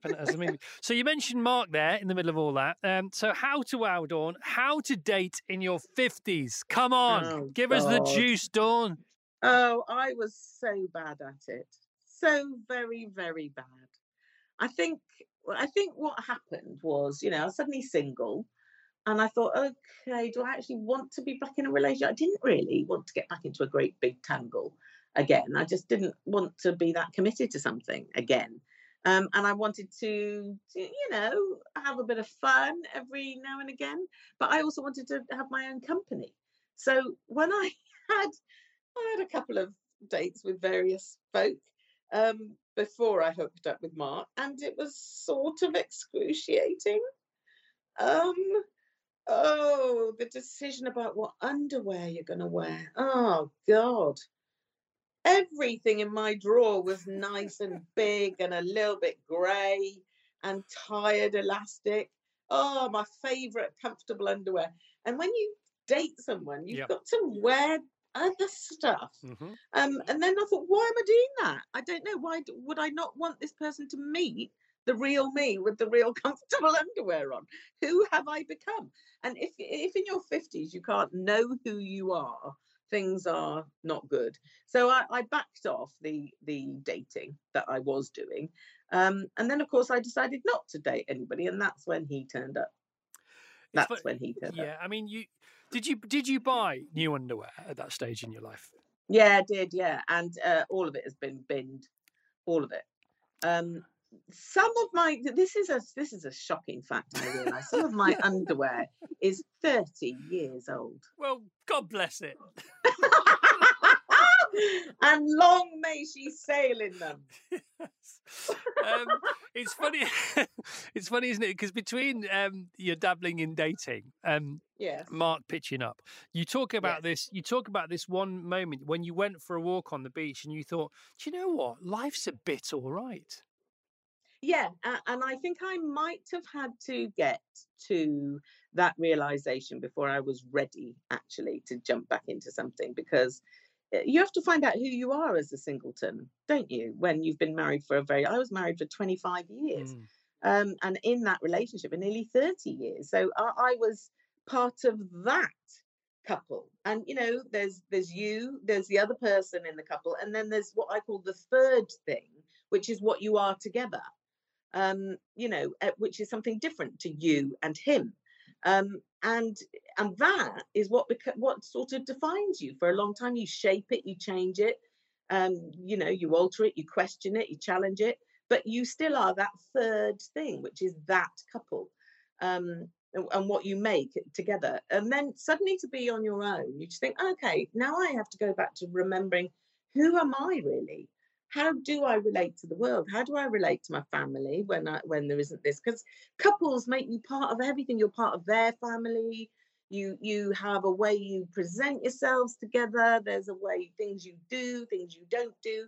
so you mentioned Mark there in the middle of all that. Um, so how to wow Dawn? How to date in your fifties? Come on, oh, give God. us the juice, Dawn. Oh, I was so bad at it, so very, very bad. I think I think what happened was, you know, I was suddenly single and I thought, okay, do I actually want to be back in a relationship? I didn't really want to get back into a great big tangle again. I just didn't want to be that committed to something again. Um, and I wanted to, to, you know, have a bit of fun every now and again. But I also wanted to have my own company. So when I had, I had a couple of dates with various folk um, before I hooked up with Mark, and it was sort of excruciating. Um, oh, the decision about what underwear you're going to wear. Oh, God. Everything in my drawer was nice and big and a little bit grey and tired elastic. Oh, my favourite comfortable underwear. And when you date someone, you've yep. got to wear other stuff. Mm-hmm. Um, and then I thought, why am I doing that? I don't know. Why would I not want this person to meet the real me with the real comfortable underwear on? Who have I become? And if if in your fifties you can't know who you are, things are not good. So I, I backed off the the dating that I was doing. Um, and then of course I decided not to date anybody, and that's when he turned up. That's but, when he turned yeah, up. Yeah, I mean you did you did you buy new underwear at that stage in your life? Yeah, I did. Yeah, and uh, all of it has been binned, all of it. Um, some of my this is a this is a shocking fact. I realise some of my underwear is thirty years old. Well, God bless it. and long may she sail in them. um, it's funny. it's funny, isn't it? Because between um, you're dabbling in dating, um, yes. Mark pitching up, you talk about yes. this. You talk about this one moment when you went for a walk on the beach and you thought, "Do you know what? Life's a bit all right." Yeah, and I think I might have had to get to that realization before I was ready, actually, to jump back into something because uh, you have to find out who you are as a singleton, don't you? When you've been married for a very, I was married for 25 years. Mm. Um, and in that relationship for nearly 30 years. So I, I was part of that couple and you know there's there's you there's the other person in the couple and then there's what i call the third thing which is what you are together um you know uh, which is something different to you and him um, and and that is what beca- what sort of defines you for a long time. You shape it, you change it, um, you know, you alter it, you question it, you challenge it, but you still are that third thing, which is that couple. Um, and, and what you make together, and then suddenly to be on your own, you just think, okay, now I have to go back to remembering who am I really? How do I relate to the world? How do I relate to my family when I when there isn't this? Because couples make you part of everything. You're part of their family. You you have a way you present yourselves together. There's a way things you do, things you don't do.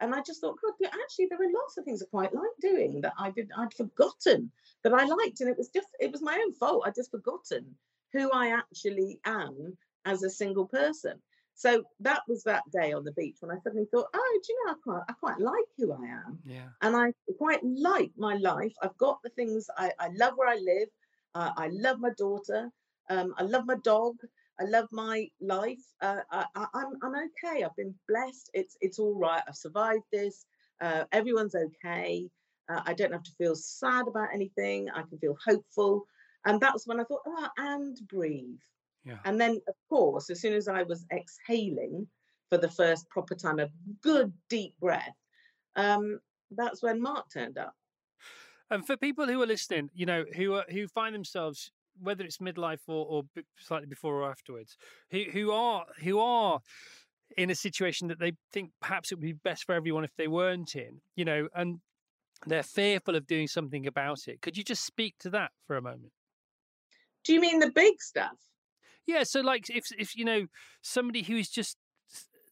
And I just thought, God, actually, there are lots of things I quite like doing that I did I'd forgotten that I liked, and it was just it was my own fault. I'd just forgotten who I actually am as a single person. So that was that day on the beach when I suddenly thought, oh, do you know, I quite, I quite like who I am. Yeah. And I quite like my life. I've got the things, I, I love where I live. Uh, I love my daughter. Um, I love my dog. I love my life. Uh, I, am I'm, I'm okay. I've been blessed. It's it's all right. I've survived this. Uh, everyone's okay. Uh, I don't have to feel sad about anything. I can feel hopeful. And that's when I thought, oh, and breathe. Yeah. And then, of course, as soon as I was exhaling for the first proper time, a good deep breath, um, that's when Mark turned up. And for people who are listening, you know, who are, who find themselves whether it's midlife or, or slightly before or afterwards, who who are who are in a situation that they think perhaps it would be best for everyone if they weren't in, you know, and they're fearful of doing something about it. Could you just speak to that for a moment? Do you mean the big stuff? Yeah, so like if if you know somebody who is just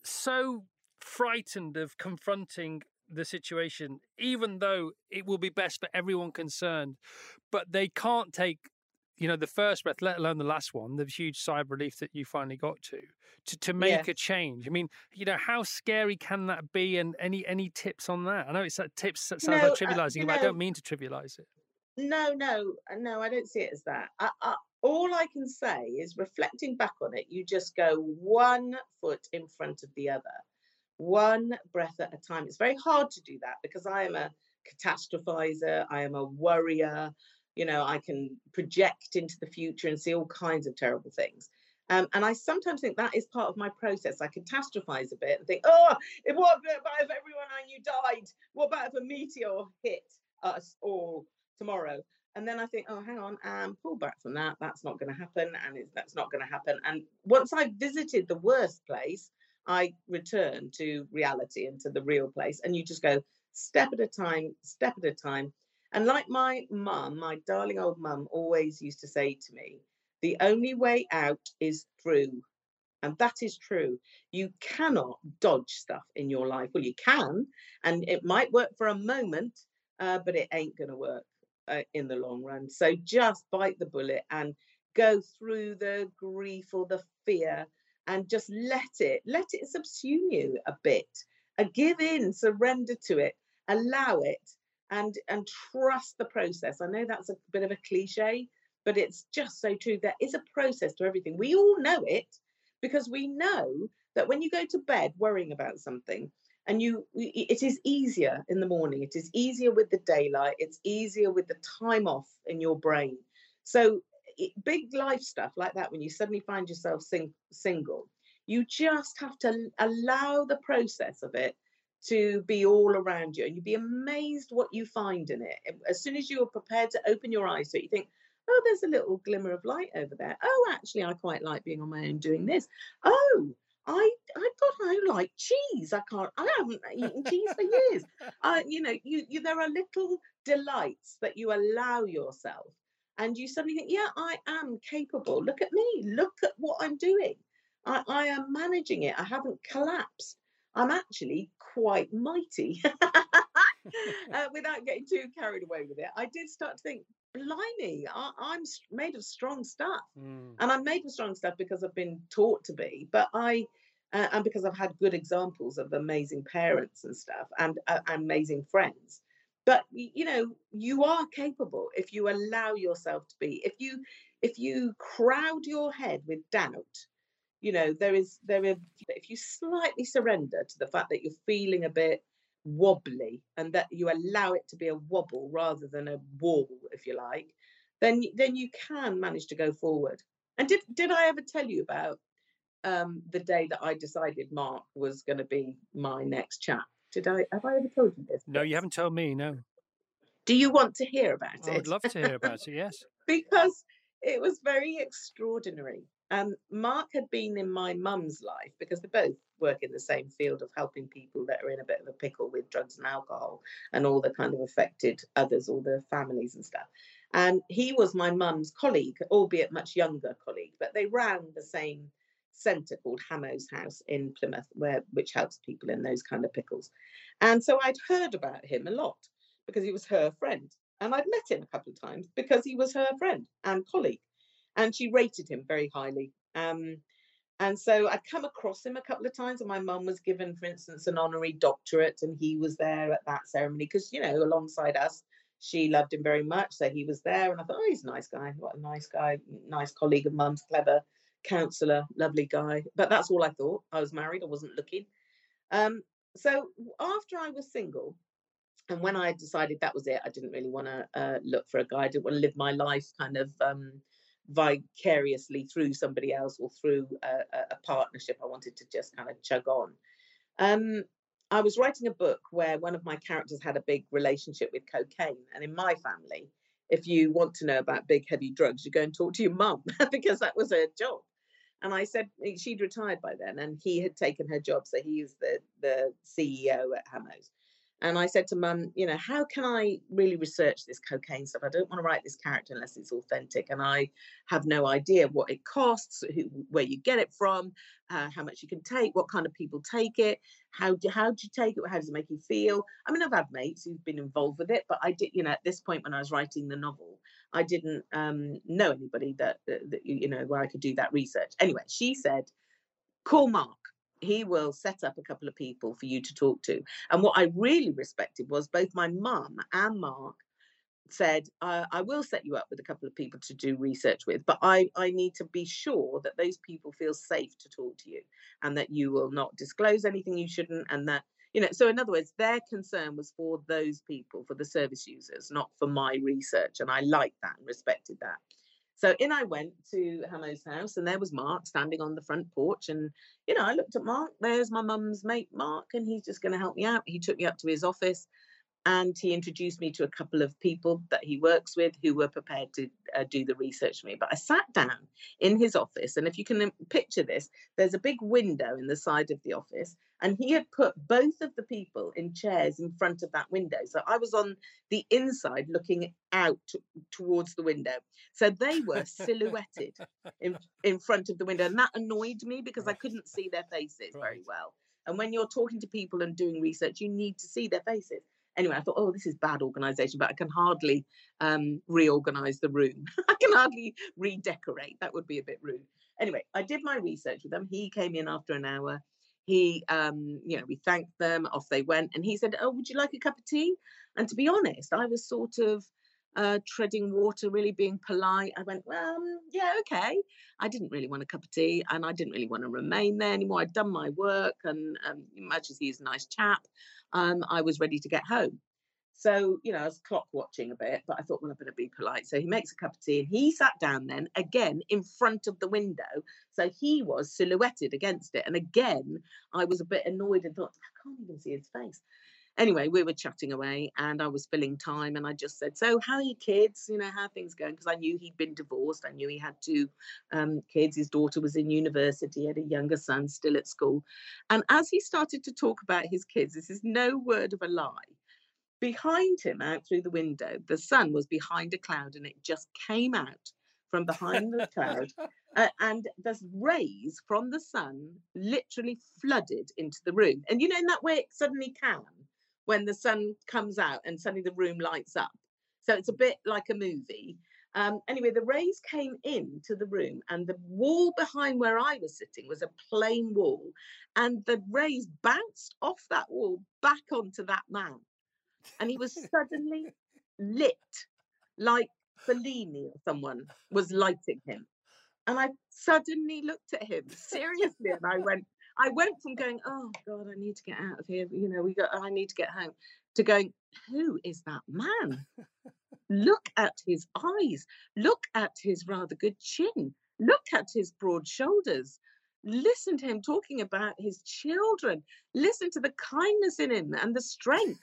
so frightened of confronting the situation, even though it will be best for everyone concerned, but they can't take, you know, the first breath, let alone the last one, the huge sigh of relief that you finally got to, to, to make yeah. a change. I mean, you know, how scary can that be? And any any tips on that? I know it's like tips that sounds no, like uh, trivializing, uh, but know, I don't mean to trivialize it. No, no, no, I don't see it as that. I, I, all I can say is reflecting back on it, you just go one foot in front of the other. one breath at a time. It's very hard to do that because I am a catastrophizer, I am a worrier, you know, I can project into the future and see all kinds of terrible things. Um, and I sometimes think that is part of my process. I catastrophize a bit and think, oh, if, what about if everyone I knew died? What about if a meteor hit us all tomorrow? And then I think, oh, hang on, um, pull back from that. That's not going to happen, and that's not going to happen. And once I've visited the worst place, I return to reality and to the real place. And you just go step at a time, step at a time. And like my mum, my darling old mum, always used to say to me, the only way out is through. And that is true. You cannot dodge stuff in your life. Well, you can, and it might work for a moment, uh, but it ain't going to work uh, in the long run. So just bite the bullet and go through the grief or the fear and just let it, let it subsume you a bit. Uh, give in, surrender to it, allow it, and and trust the process. I know that's a bit of a cliche, but it's just so true. There is a process to everything. We all know it because we know that when you go to bed worrying about something, and you it is easier in the morning it is easier with the daylight it's easier with the time off in your brain so it, big life stuff like that when you suddenly find yourself sing, single you just have to allow the process of it to be all around you and you'd be amazed what you find in it as soon as you are prepared to open your eyes so you think oh, there's a little glimmer of light over there. Oh, actually, I quite like being on my own doing this. Oh, I I thought I like cheese. I can't. I haven't eaten cheese for years. Uh, you know, you, you there are little delights that you allow yourself, and you suddenly think, yeah, I am capable. Look at me. Look at what I'm doing. I, I am managing it. I haven't collapsed. I'm actually quite mighty. uh, without getting too carried away with it, I did start to think, blimey, I, am made of strong stuff. Mm. And I'm made of strong stuff because I've been taught to be, but I, uh, and because I've had good examples of amazing parents and stuff and uh, amazing friends. But you know, you are capable if you allow yourself to be. If you if you crowd your head with doubt, you know there is there is if you slightly surrender to the fact that you're feeling a bit wobbly and that you allow it to be a wobble rather than a wall if you like then then you can manage to go forward and did did i ever tell you about um the day that i decided mark was going to be my next chap. Did i have i ever told you this no you haven't told me no. Do you want to hear about it? i'd love to hear about it yes. Because it was very extraordinary. Um, Mark had been in my mum's life because they both work in the same field of helping people that are in a bit of a pickle with drugs and alcohol and all the kind of affected others, all the families and stuff. And he was my mum's colleague, albeit much younger colleague, but they ran the same centre called Hamoaze House in Plymouth, where which helps people in those kind of pickles. And so I'd heard about him a lot because he was her friend. And I'd met him a couple of times because he was her friend and colleague and she rated him very highly. Um, and so I'd come across him a couple of times, and my mum was given, for instance, an honorary doctorate, and he was there at that ceremony because, you know, alongside us, she loved him very much. So he was there, and I thought, oh, he's a nice guy. What a nice guy, nice colleague of mum's, clever counselor, lovely guy. But that's all I thought. I was married, I wasn't looking. Um, so after I was single, and when I decided that was it, I didn't really want to uh, look for a guy. I didn't want to live my life kind of um, vicariously through somebody else or through a, a, partnership. I wanted to just kind of chug on. Um, I was writing a book where one of my characters had a big relationship with cocaine. And in my family, if you want to know about big, heavy drugs, you go and talk to your mum because that was her job. And I said she'd retired by then and he had taken her job. So he was the, the CEO at Hamoaze. And I said to mum, you know, how can I really research this cocaine stuff? I don't want to write this character unless it's authentic. And I have no idea what it costs, who, where you get it from, uh, how much you can take, what kind of people take it, how do, how do you take it, how does it make you feel? I mean, I've had mates who've been involved with it, but I did, you know, at this point when I was writing the novel, I didn't um, know anybody that, that, that, you know, where I could do that research. Anyway, she said, call Mark he will set up a couple of people for you to talk to. And what I really respected was both my mum and Mark said, uh, I will set you up with a couple of people to do research with, but I, I need to be sure that those people feel safe to talk to you and that you will not disclose anything you shouldn't. And that, you know, so in other words, their concern was for those people, for the service users, not for my research. And I liked that and respected that. So in I went to Hamoaze house, and there was Mark standing on the front porch. And, you know, I looked at Mark, there's my mum's mate, Mark, and he's just going to help me out. He took me up to his office and he introduced me to a couple of people that he works with who were prepared to uh, do the research for me. But I sat down in his office, and if you can um, picture this, there's a big window in the side of the office, and he had put both of the people in chairs in front of that window. So I was on the inside looking out t- towards the window. So they were silhouetted in, in front of the window, and that annoyed me because I couldn't see their faces very well. And when you're talking to people and doing research, you need to see their faces anyway, I thought, oh, this is bad organization, but I can hardly um, reorganize the room. I can hardly redecorate. That would be a bit rude. Anyway, I did my research with them. He came in after an hour. He, um, you know, we thanked them. Off they went, and he said, "Oh, would you like a cup of tea?" And to be honest, I was sort of uh, treading water, really being polite. I went, well, um, yeah, okay. I didn't really want a cup of tea and I didn't really want to remain there anymore. I'd done my work and um, much a nice chap, um, I was ready to get home. So, you know, I was clock watching a bit, but I thought, well, I better be polite. So he makes a cup of tea and he sat down then again in front of the window. So he was silhouetted against it. And again, I was a bit annoyed and thought, I can't even see his face. Anyway, we were chatting away and I was filling time and I just said, So, how are your kids? You know, how things going? Because I knew he'd been divorced. I knew he had two um, kids. His daughter was in university, he had a younger son still at school. And as he started to talk about his kids, this is no word of a lie behind him out through the window the sun was behind a cloud and it just came out from behind the cloud uh, and the rays from the sun literally flooded into the room and you know in that way it suddenly can when the sun comes out and suddenly the room lights up. So it's a bit like a movie. Um, anyway, the rays came into the room, and the wall behind where I was sitting was a plain wall, and the rays bounced off that wall back onto that man. And he was suddenly lit like Fellini or someone was lighting him. And I suddenly looked at him seriously and I went, I went from going, oh God, I need to get out of here. You know, we got I need to get home to going, who is that man? Look at his eyes. Look at his rather good chin. Look at his broad shoulders listen to him talking about his children listen to the kindness in him and the strength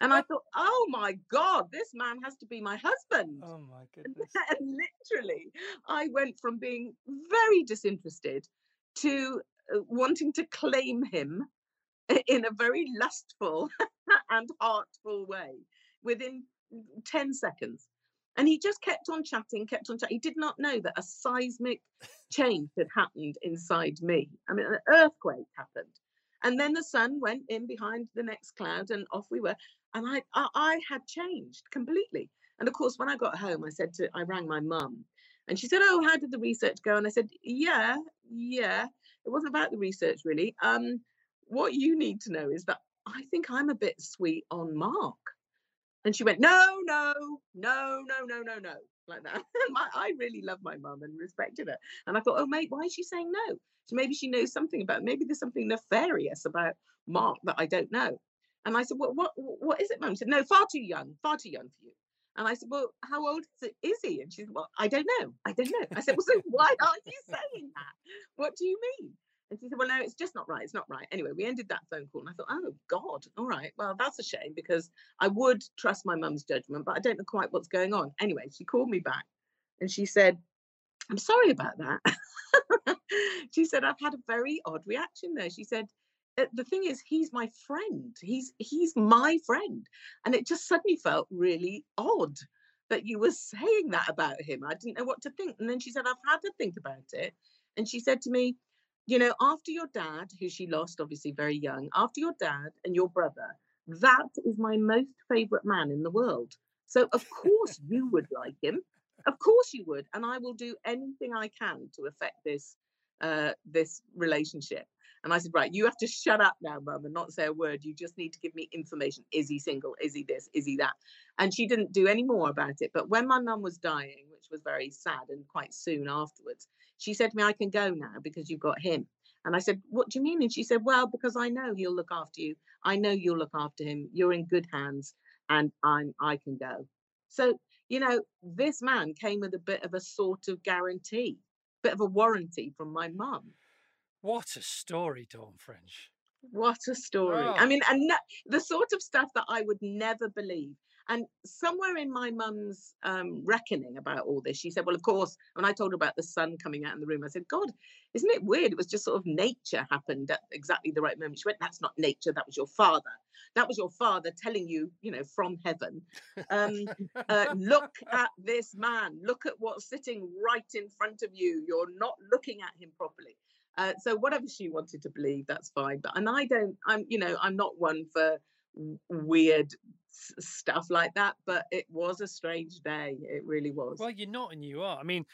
and i thought oh my god this man has to be my husband oh my goodness and literally i went from being very disinterested to Uh, wanting to claim him in a very lustful and heartful way within mm, 10 seconds and he just kept on chatting, kept on chatting. He did not know that a seismic change had happened inside me. I mean, an earthquake happened. And then the sun went in behind the next cloud and off we were. And I, I, I had changed completely. And of course, when I got home, I said to, I rang my mum and she said, Oh, how did the research go? And I said, Yeah, yeah. It wasn't about the research really. Um, what you need to know is that I think I'm a bit sweet on Mark. And she went, no, no, no, no, no, no, no, like that. my, I really love my mum and respected her. And I thought, oh, mate, why is she saying no? So maybe she knows something about, maybe there's something nefarious about Mark that I don't know. And I said, well, what, what is it, mum? She said, no, far too young, far too young for you. And I said, well, how old is, he? And she said, well, I don't know. I don't know. I said, well, so why are you saying that? What do you mean? And she said, Well, no, it's just not right. It's not right. Anyway, we ended that phone call and I thought, Oh, God, all right. Well, that's a shame because I would trust my mum's judgment, but I don't know quite what's going on. Anyway, she called me back and she said, I'm sorry about that. she said, I've had a very odd reaction there. She said, the thing is he's my friend he's he's my friend and it just suddenly felt really odd that you were saying that about him i didn't know what to think and then she said i've had to think about it and she said to me you know, after your dad, who she lost obviously very young, after your dad and your brother, that is my most favorite man in the world. So, of course, you would like him. Of course, you would. And I will do anything I can to affect this. Uh, this relationship And I said, right, you have to shut up now, mum, and not say a word. You just need to give me information. Is he single? Is he this? Is he that? And she didn't do any more about it. But when my mum was dying, which was very sad and quite soon afterwards, she said to me, I can go now because you've got him. And I said, What do you mean? And she said, Well, because I know he'll look after you. I know you'll look after him. You're in good hands and I'm I can go. So, you know, this man came with a bit of a sort of guarantee, bit of a warranty from my mum. What a story, Dawn French. What a story. Oh. I mean, and no, the sort of stuff that I would never believe. And somewhere in my mum's um, reckoning about all this, she said, Well, of course, when I told her about the sun coming out in the room, I said, God, isn't it weird? It was just sort of nature happened at exactly the right moment. She went, That's not nature. That was your father. That was your father telling you, you know, from heaven, um, uh, look at this man. Look at what's sitting right in front of you. You're not looking at him properly. Uh, so whatever she wanted to believe, that's fine. But and I don't, I'm, you know, I'm not one for weird stuff like that but it was a strange day it really was. Well you're not and you are. I mean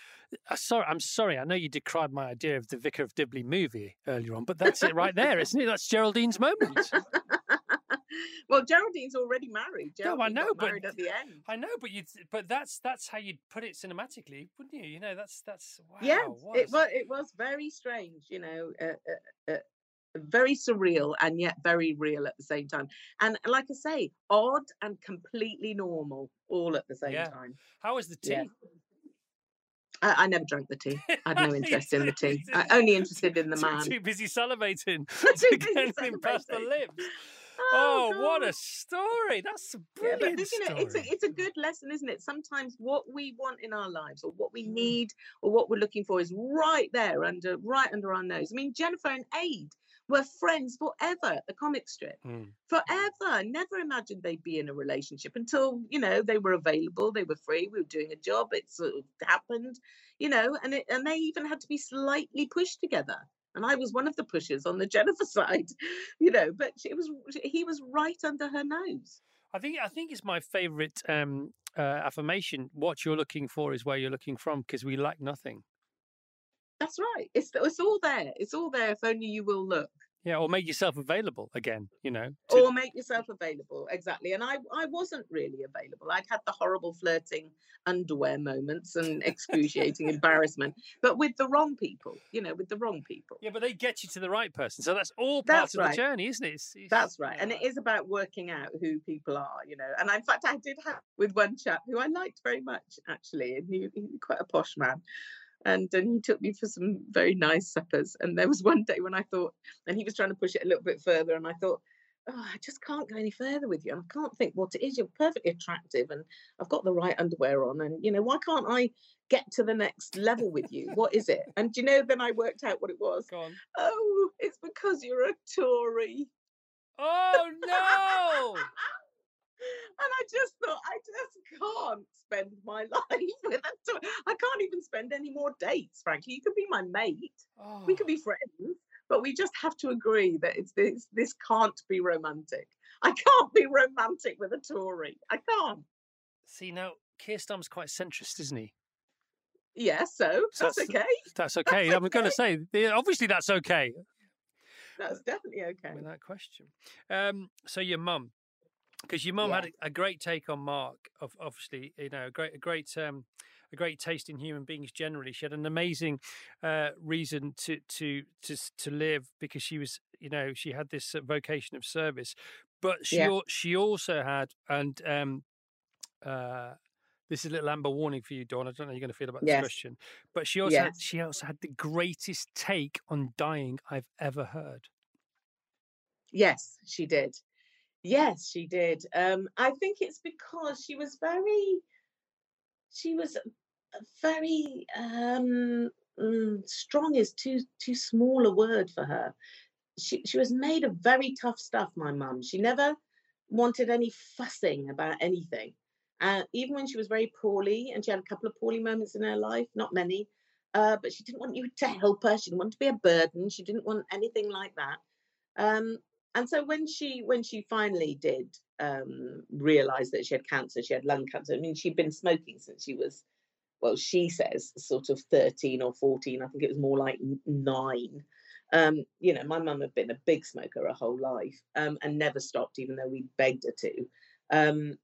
uh, sorry i'm sorry i know you decried my idea of the vicar of dibley movie earlier on but that's it right there isn't it? That's geraldine's moment well geraldine's already married Geraldine no i know but at the end i know but you but that's that's how you'd put it cinematically wouldn't you you know that's that's wow, yeah it was it was very strange you know uh, uh, uh very surreal and yet very real at the same time. And like I say, odd and completely normal all at the same yeah. time. How was the tea? Yeah. I, I, never drank the tea. I had no interest in the tea. I, only interested in the man. Too busy salivating to get him past the lips. Oh, oh what a story! That's a brilliant yeah, you know, It's a, it's a good lesson, isn't it? Sometimes what we want in our lives, or what we mm. need, or what we're looking for, is right there under right under our nose. I mean, Jennifer and Ade were friends forever, the comic strip. Mm. Forever. Never imagined they'd be in a relationship until, you know, they were available, they were free, we were doing a job, it sort of happened, you know, and it, and they even had to be slightly pushed together. And I was one of the pushers on the Jennifer side, you know, but it was he was right under her nose. I think I think it's my favourite um, uh, affirmation. What you're looking for is where you're looking from, because we lack nothing. That's right. It's it's all there. It's all there if only you will look. Yeah, or make yourself available again, you know. To... Or make yourself available, exactly. And I, I wasn't really available. I'd had the horrible flirting underwear moments and excruciating embarrassment, but with the wrong people, you know, with the wrong people. Yeah, but they get you to the right person. So that's all part that's of right. the journey, isn't it? It's, it's, that's right. And it is about working out who people are, you know. And in fact, I did have with one chap who I liked very much, actually, and he, he quite a posh man and and he took me for some very nice suppers. And there was one day when I thought, and he was trying to push it a little bit further, and I thought, oh, I just can't go any further with you. I can't think what it is. You're perfectly attractive, and I've got the right underwear on, and you know why can't I get to the next level with you? What is it? And you know, then I worked out what it was. Oh, it's because you're a Tory. Oh no! and I just thought, I just can't spend my life with a. I can't even spend any more dates, frankly. You could be my mate. Oh. We could be oh. friends, but we just have to agree that it's this this can't be romantic. I can't be romantic with a Tory. I can't. See now, Keir Starmer's quite centrist, isn't he? Yeah, so, so that's, that's, okay. That's okay. That's I'm going to say, obviously, that's okay. That's definitely okay. Without question. Um, so your mum, because your mum yeah. had a, great take on Mark. Of obviously, you know, a great, a great, um, a great taste in human beings generally. She had an amazing uh, reason to to to to live because she was, you know, she had this uh, vocation of service, but she yeah. she also had and um, uh, this is a little amber warning for you, Dawn. I don't know how you're going to feel about yes. this question, but she also yes. had, she also had the greatest take on dying I've ever heard. Yes, she did. Yes, she did. Um, I think it's because she was very, she was very um, mm, strong. Is too too small a word for her. She she was made of very tough stuff. My mum. She never wanted any fussing about anything. Uh, even when she was very poorly, and she had a couple of poorly moments in her life, not many, uh, but she didn't want you to help her. She didn't want to be a burden. She didn't want anything like that. Um, and so when she when she finally did um, realize that she had cancer, she had lung cancer. I mean, she'd been smoking since she was, well, she says sort of thirteen or fourteen. I think it was more like nine. Um, you know, my mum had been a big smoker her whole life um, and never stopped, even though we begged her to. Um,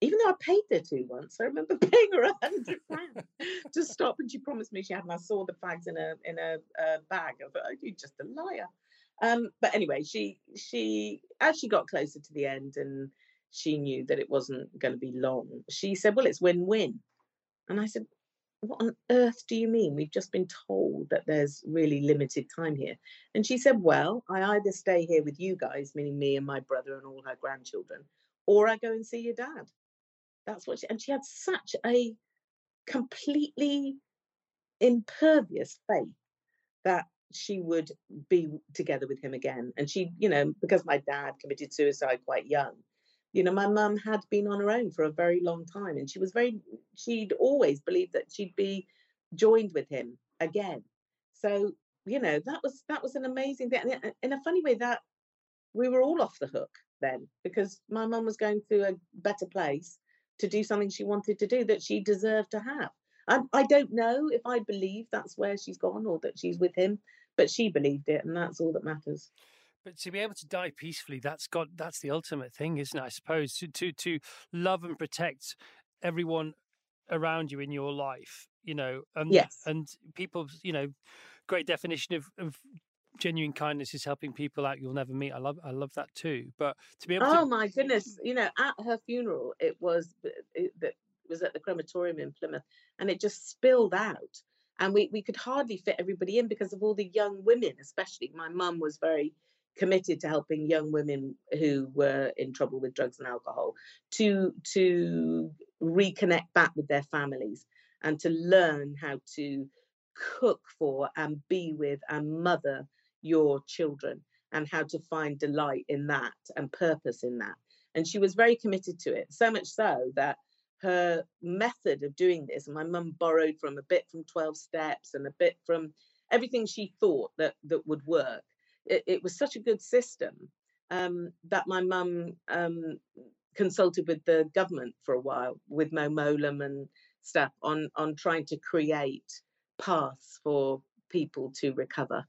even though I paid her to once, I remember paying her a hundred pounds to stop, and she promised me she had. And I saw the fags in a in a, a bag. I thought, oh, you're just a liar. Um, but anyway, she she as she got closer to the end and she knew that it wasn't going to be long, she said, "Well, it's win-win," and I said, "What on earth do you mean? We've just been told that there's really limited time here." And she said, "Well, I either stay here with you guys, meaning me and my brother and all her grandchildren, or I go and see your dad." That's what she, and she had such a completely impervious faith that she would be together with him again. And she, you know, because my dad committed suicide quite young, you know, my mum had been on her own for a very long time. And she was very, she'd always believed that she'd be joined with him again. So, you know, that was that was an amazing thing. And in a funny way, that we were all off the hook then because my mum was going to a better place to do something she wanted to do that she deserved to have. I, I don't know if I believe that's where she's gone or that she's with him, but she believed it, and that's all that matters. But to be able to die peacefully, that's got that's the ultimate thing, isn't it? I suppose to to to love and protect everyone around you in your life, you know, and yes. and people, you know, great definition of, of genuine kindness is helping people out you'll never meet. I love I love that too. But to be able oh to... my goodness, you know, at her funeral, it was it, it was at the crematorium in Plymouth, and it just spilled out, and we we could hardly fit everybody in because of all the young women, especially. My mum was very committed to helping young women who were in trouble with drugs and alcohol to to reconnect back with their families and to learn how to cook for and be with and mother your children and how to find delight in that and purpose in that. And she was very committed to it, so much so that her method of doing this, my mum borrowed from a bit from 12 steps and a bit from everything she thought that, that would work. It, it was such a good system um, that my mum um, consulted with the government for a while, with Mo Mowlam and stuff, on, on trying to create paths for people to recover.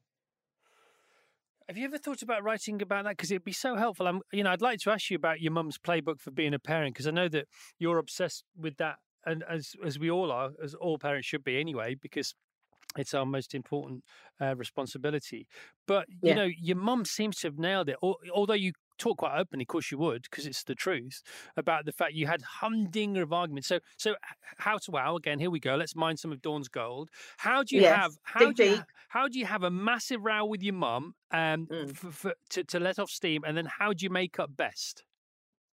Have you ever thought about writing about that? Because it'd be so helpful. I'm, you know, I'd like to ask you about your mum's playbook for being a parent because I know that you're obsessed with that, and as as we all are, as all parents should be anyway, because it's our most important uh, responsibility. But you know, your mum seems to have nailed it. Although you talk quite openly, of course you would, because it's the truth about the fact you had humdinger of arguments. So, so how to wow again? Here we go. Let's mine some of Dawn's gold. How do you yes, have how do you, how do you have a massive row with your mum um, mm. for, for, to to let off steam, and then how do you make up best?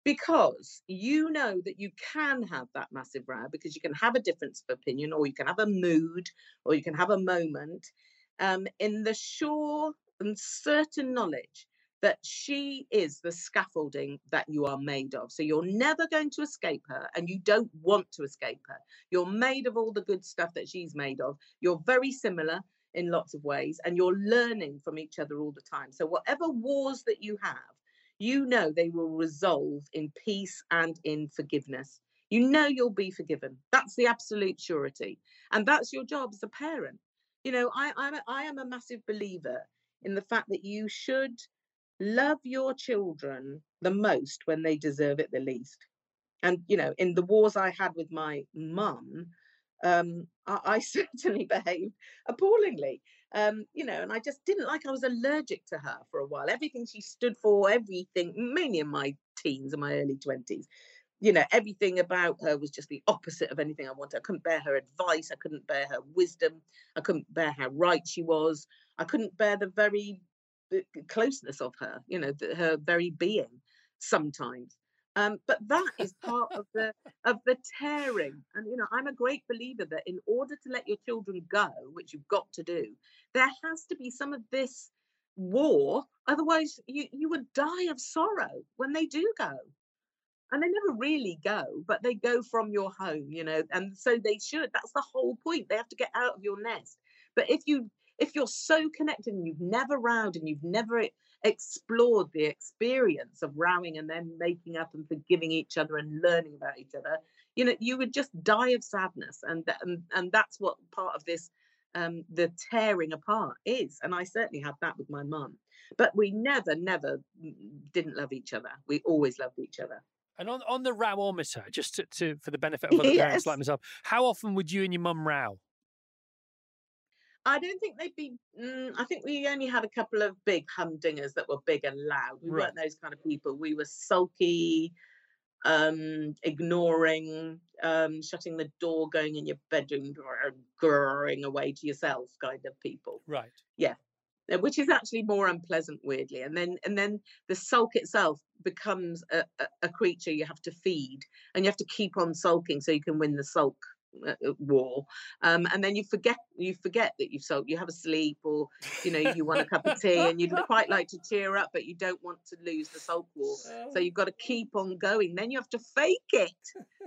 because you know that you can have that massive row because you can have a difference of opinion or you can have a mood or you can have a moment um, in the sure and certain knowledge that she is the scaffolding that you are made of. So you're never going to escape her and you don't want to escape her. You're made of all the good stuff that she's made of. You're very similar in lots of ways and you're learning from each other all the time. So whatever wars that you have, you know they will resolve in peace and in forgiveness. You know you'll be forgiven. That's the absolute surety. And that's your job as a parent. You know, I, I'm a, I am a massive believer in the fact that you should love your children the most when they deserve it the least. And, you know, in the wars I had with my mum, um, I, I, certainly behaved appallingly. Um, you know, and I just didn't like I was allergic to her for a while. Everything she stood for, everything, mainly in my teens and my early 20s, you know, everything about her was just the opposite of anything I wanted. I couldn't bear her advice. I couldn't bear her wisdom. I couldn't bear how right she was. I couldn't bear the very closeness of her, you know, the, her very being sometimes. Um, but that is part of the of the tearing. And you know, I'm a great believer that in order to let your children go, which you've got to do, there has to be some of this war. Otherwise, you you would die of sorrow when they do go. And they never really go, but they go from your home, you know, and so they should. That's the whole point. They have to get out of your nest. But if you if you're so connected and you've never rowed and you've never explored the experience of rowing and then making up and forgiving each other and learning about each other, you know, you would just die of sadness. And and, and that's what part of this um, the tearing apart is. And I certainly had that with my mum. But we never, never mm, didn't love each other. We always loved each other. And on, on the rowometer, just to, to for the benefit of other Yes. parents like myself, how often would you and your mum row? I don't think they'd be. Mm, I think we only had a couple of big humdingers that were big and loud. We Right. weren't those kind of people. We were sulky, um, ignoring, um, shutting the door, going in your bedroom, grrring away to yourself, kind of people. Right. Yeah, which is actually more unpleasant weirdly and then and then the sulk itself becomes a, a, a creature you have to feed and you have to keep on sulking so you can win the sulk uh, uh, war um, and then you forget you forget that you've sulked you have a sleep or you know you want a cup of tea and you'd quite like to cheer up but you don't want to lose the sulk war. So you've got to keep on going. Then you have to fake it.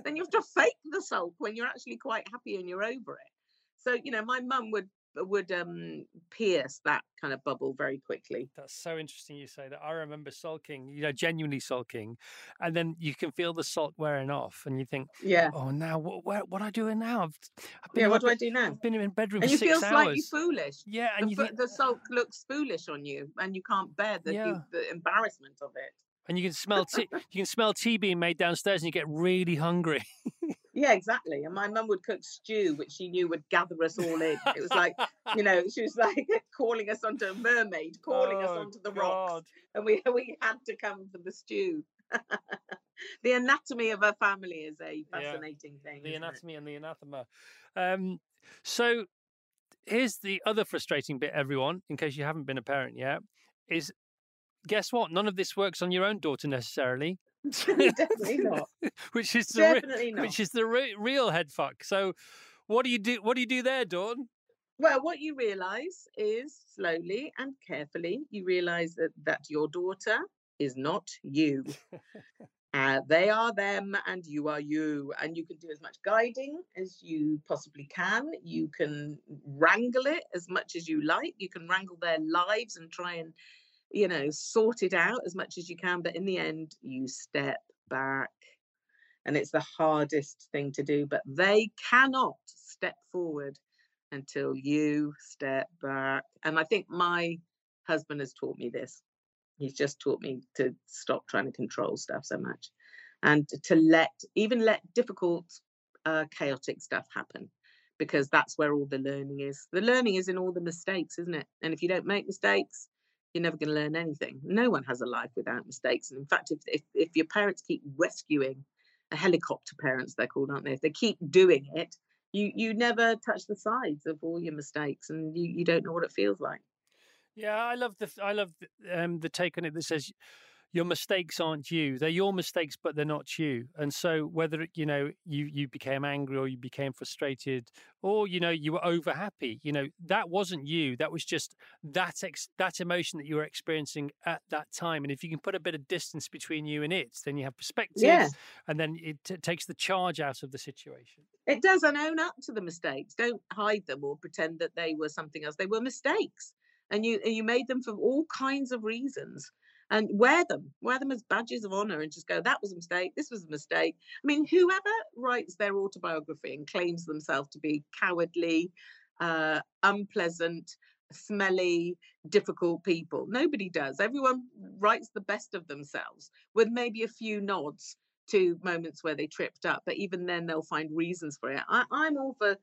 Then you have to fake the sulk when you're actually quite happy and you're over it. So you know my mum would would um pierce that kind of bubble very quickly That's so interesting you say that. I remember sulking, you know, genuinely sulking, and then you can feel the sulk wearing off, and you think, yeah "Oh, now what? What, what am I doing now? I've, I've been yeah what do i do now I've been in bedroom and for you six feel slightly hours." foolish Yeah, and the, you think, the sulk looks foolish on you and you can't bear the, Yeah. the, the embarrassment of it and you can smell tea. you can smell tea being made downstairs, and you get really hungry. yeah exactly and my mum would cook stew which she knew would gather us all in it was like you know she was like calling us onto a mermaid calling us Oh, onto the rocks and we we had to come for the stew the anatomy of a family is a Yeah, fascinating thing The isn't it? anatomy and the anathema. Um, so here's the other frustrating bit, everyone, in case you haven't been a parent yet, is guess what? None of this works on your own daughter necessarily. definitely not which is the definitely not which is the re- real head fuck. So what do you do? What do you do there, Dawn? Well, what you realize is slowly and carefully, you realize that, that your daughter is not you. uh, they are them and you are you. And you can do as much guiding as you possibly can. You can wrangle it as much as you like. You can wrangle their lives and try and, you know, sort it out as much as you can. But in the end, you step back. And it's the hardest thing to do, but they cannot step forward until you step back. And I think my husband has taught me this. He's just taught me to stop trying to control stuff so much and to let, even let difficult, uh, chaotic stuff happen because that's where all the learning is. The learning is in all the mistakes, isn't it? And if you don't make mistakes, you're never going to learn anything. No one has a life without mistakes. And in fact, if, if, if your parents keep rescuing, a helicopter parents they're called, aren't they? If they keep doing it, you you never touch the sides of all your mistakes and you, you don't know what it feels like Yeah, I love the I love the, um, the take on it that says your mistakes aren't you; they're your mistakes, but they're not you. And so, whether you know you you became angry or you became frustrated, or you know you were over happy, you know that wasn't you. That was just that ex- that emotion that you were experiencing at that time. And if you can put a bit of distance between you and it, then you have perspective, Yeah. and then it t- takes the charge out of the situation. it does and own up to the mistakes don't hide them or pretend that they were something else they were mistakes and you and you made them for all kinds of reasons and wear them wear them as badges of honor and just go that was a mistake this was a mistake i mean whoever writes their autobiography and claims themselves to be cowardly uh, unpleasant smelly difficult people nobody does everyone writes the best of themselves with maybe a few nods to moments where they tripped up, but even then they'll find reasons for it. I, I'm all for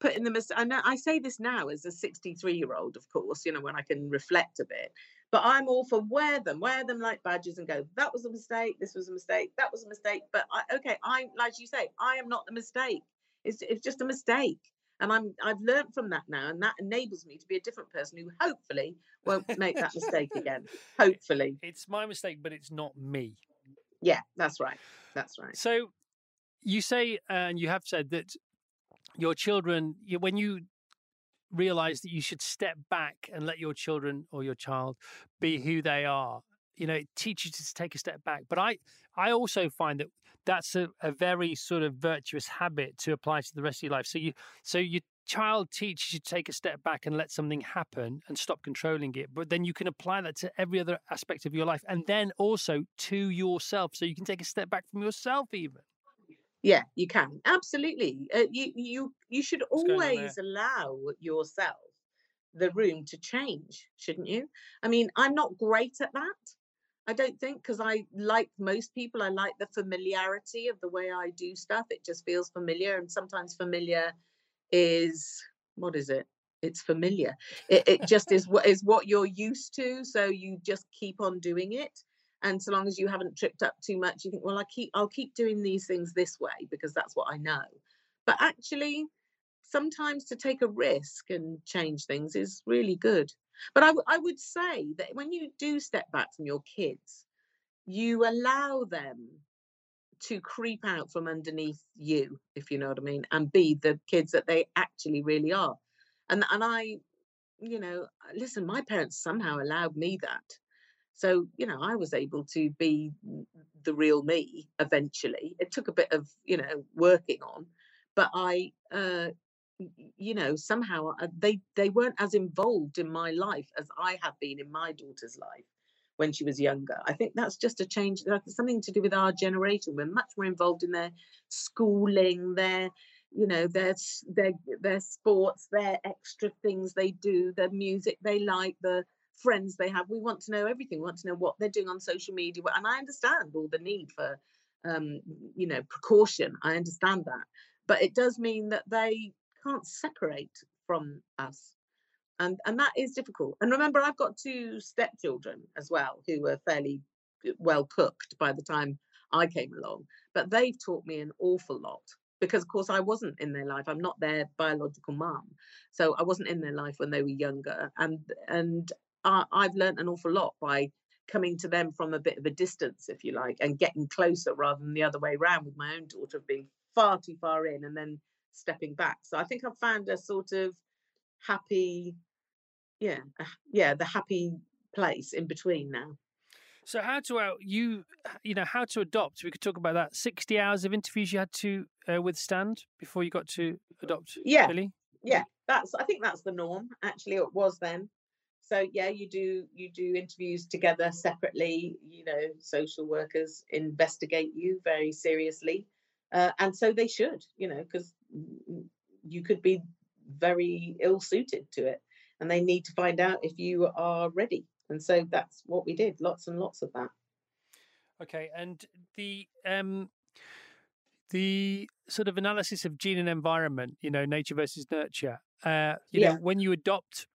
putting them I say this now as a 63 year old, of course, you know, when I can reflect a bit. But I'm all for wear them, wear them like badges and go, that was a mistake, this was a mistake, that was a mistake. But I okay, I like you say, I am not the mistake. It's it's just a mistake. And I'm I've learned from that now, and that enables me to be a different person who hopefully won't make that mistake again. Hopefully. It's my mistake, but it's not me. Yeah, that's right. That's right. So you say, uh, and you have said that your children, when you realize that you should step back and let your children or your child be who they are, you know, it teaches you to take a step back. But I, I also find that that's a, a very sort of virtuous habit to apply to the rest of your life. So you, so your child teaches you to take a step back and let something happen and stop controlling it. But then you can apply that to every other aspect of your life, and then also to yourself. So you can take a step back from yourself, even. Yeah, you can absolutely. Uh, you you you should always allow yourself the room to change, shouldn't you? I mean, I'm not great at that. I don't think because I like most people, I like the familiarity of the way I do stuff. It just feels familiar, and sometimes familiar is what is it? It's familiar. It, it just is what is what you're used to, so you just keep on doing it. And so long as you haven't tripped up too much, you think, well, I keep I'll keep doing these things this way because that's what I know. But actually, sometimes to take a risk and change things is really good. But I, w- I would say that when you do step back from your kids, you allow them to creep out from underneath you, if you know what I mean, and be the kids that they actually really are. And and I, you know, listen, my parents somehow allowed me that. So, you know, I was able to be the real me eventually. It took a bit of, you know, working on, but I uh, you know somehow uh, they they weren't as involved in my life as i have been in my daughter's life when she was younger i think that's just a change something to do with our generation we're much more involved in their schooling their you know their their their sports their extra things they do the music they like the friends they have we want to know everything we want to know what they're doing on social media and i understand all the need for um you know precaution i understand that but it does mean that they can't separate from us. And, and that is difficult. And remember, I've got two stepchildren as well who were fairly uh, well cooked by the time I came along. But they've taught me an awful lot because, of course, I wasn't in their life. I'm not their biological mum, so I wasn't in their life when they were younger. And and I, I've learned an awful lot by coming to them from a bit of a distance, if you like, and getting closer rather than the other way around with my own daughter being far too far in and then stepping back. So I think I've found a sort of happy, yeah, yeah, the happy place in between now. So how to out you you know how to adopt? We could talk about that. Sixty hours of interviews you had to uh, withstand before you got to adopt. Yeah, Billy? yeah. That's I think that's the norm. Actually, it was then. So yeah, you do you do interviews together separately. You know, social workers investigate you very seriously, uh, and so they should. You know, because you could be very ill suited to it and they need to find out if you are ready and so that's what we did lots and lots of that okay and the um the sort of analysis of gene and environment you know nature versus nurture uh you yeah. know when you adopt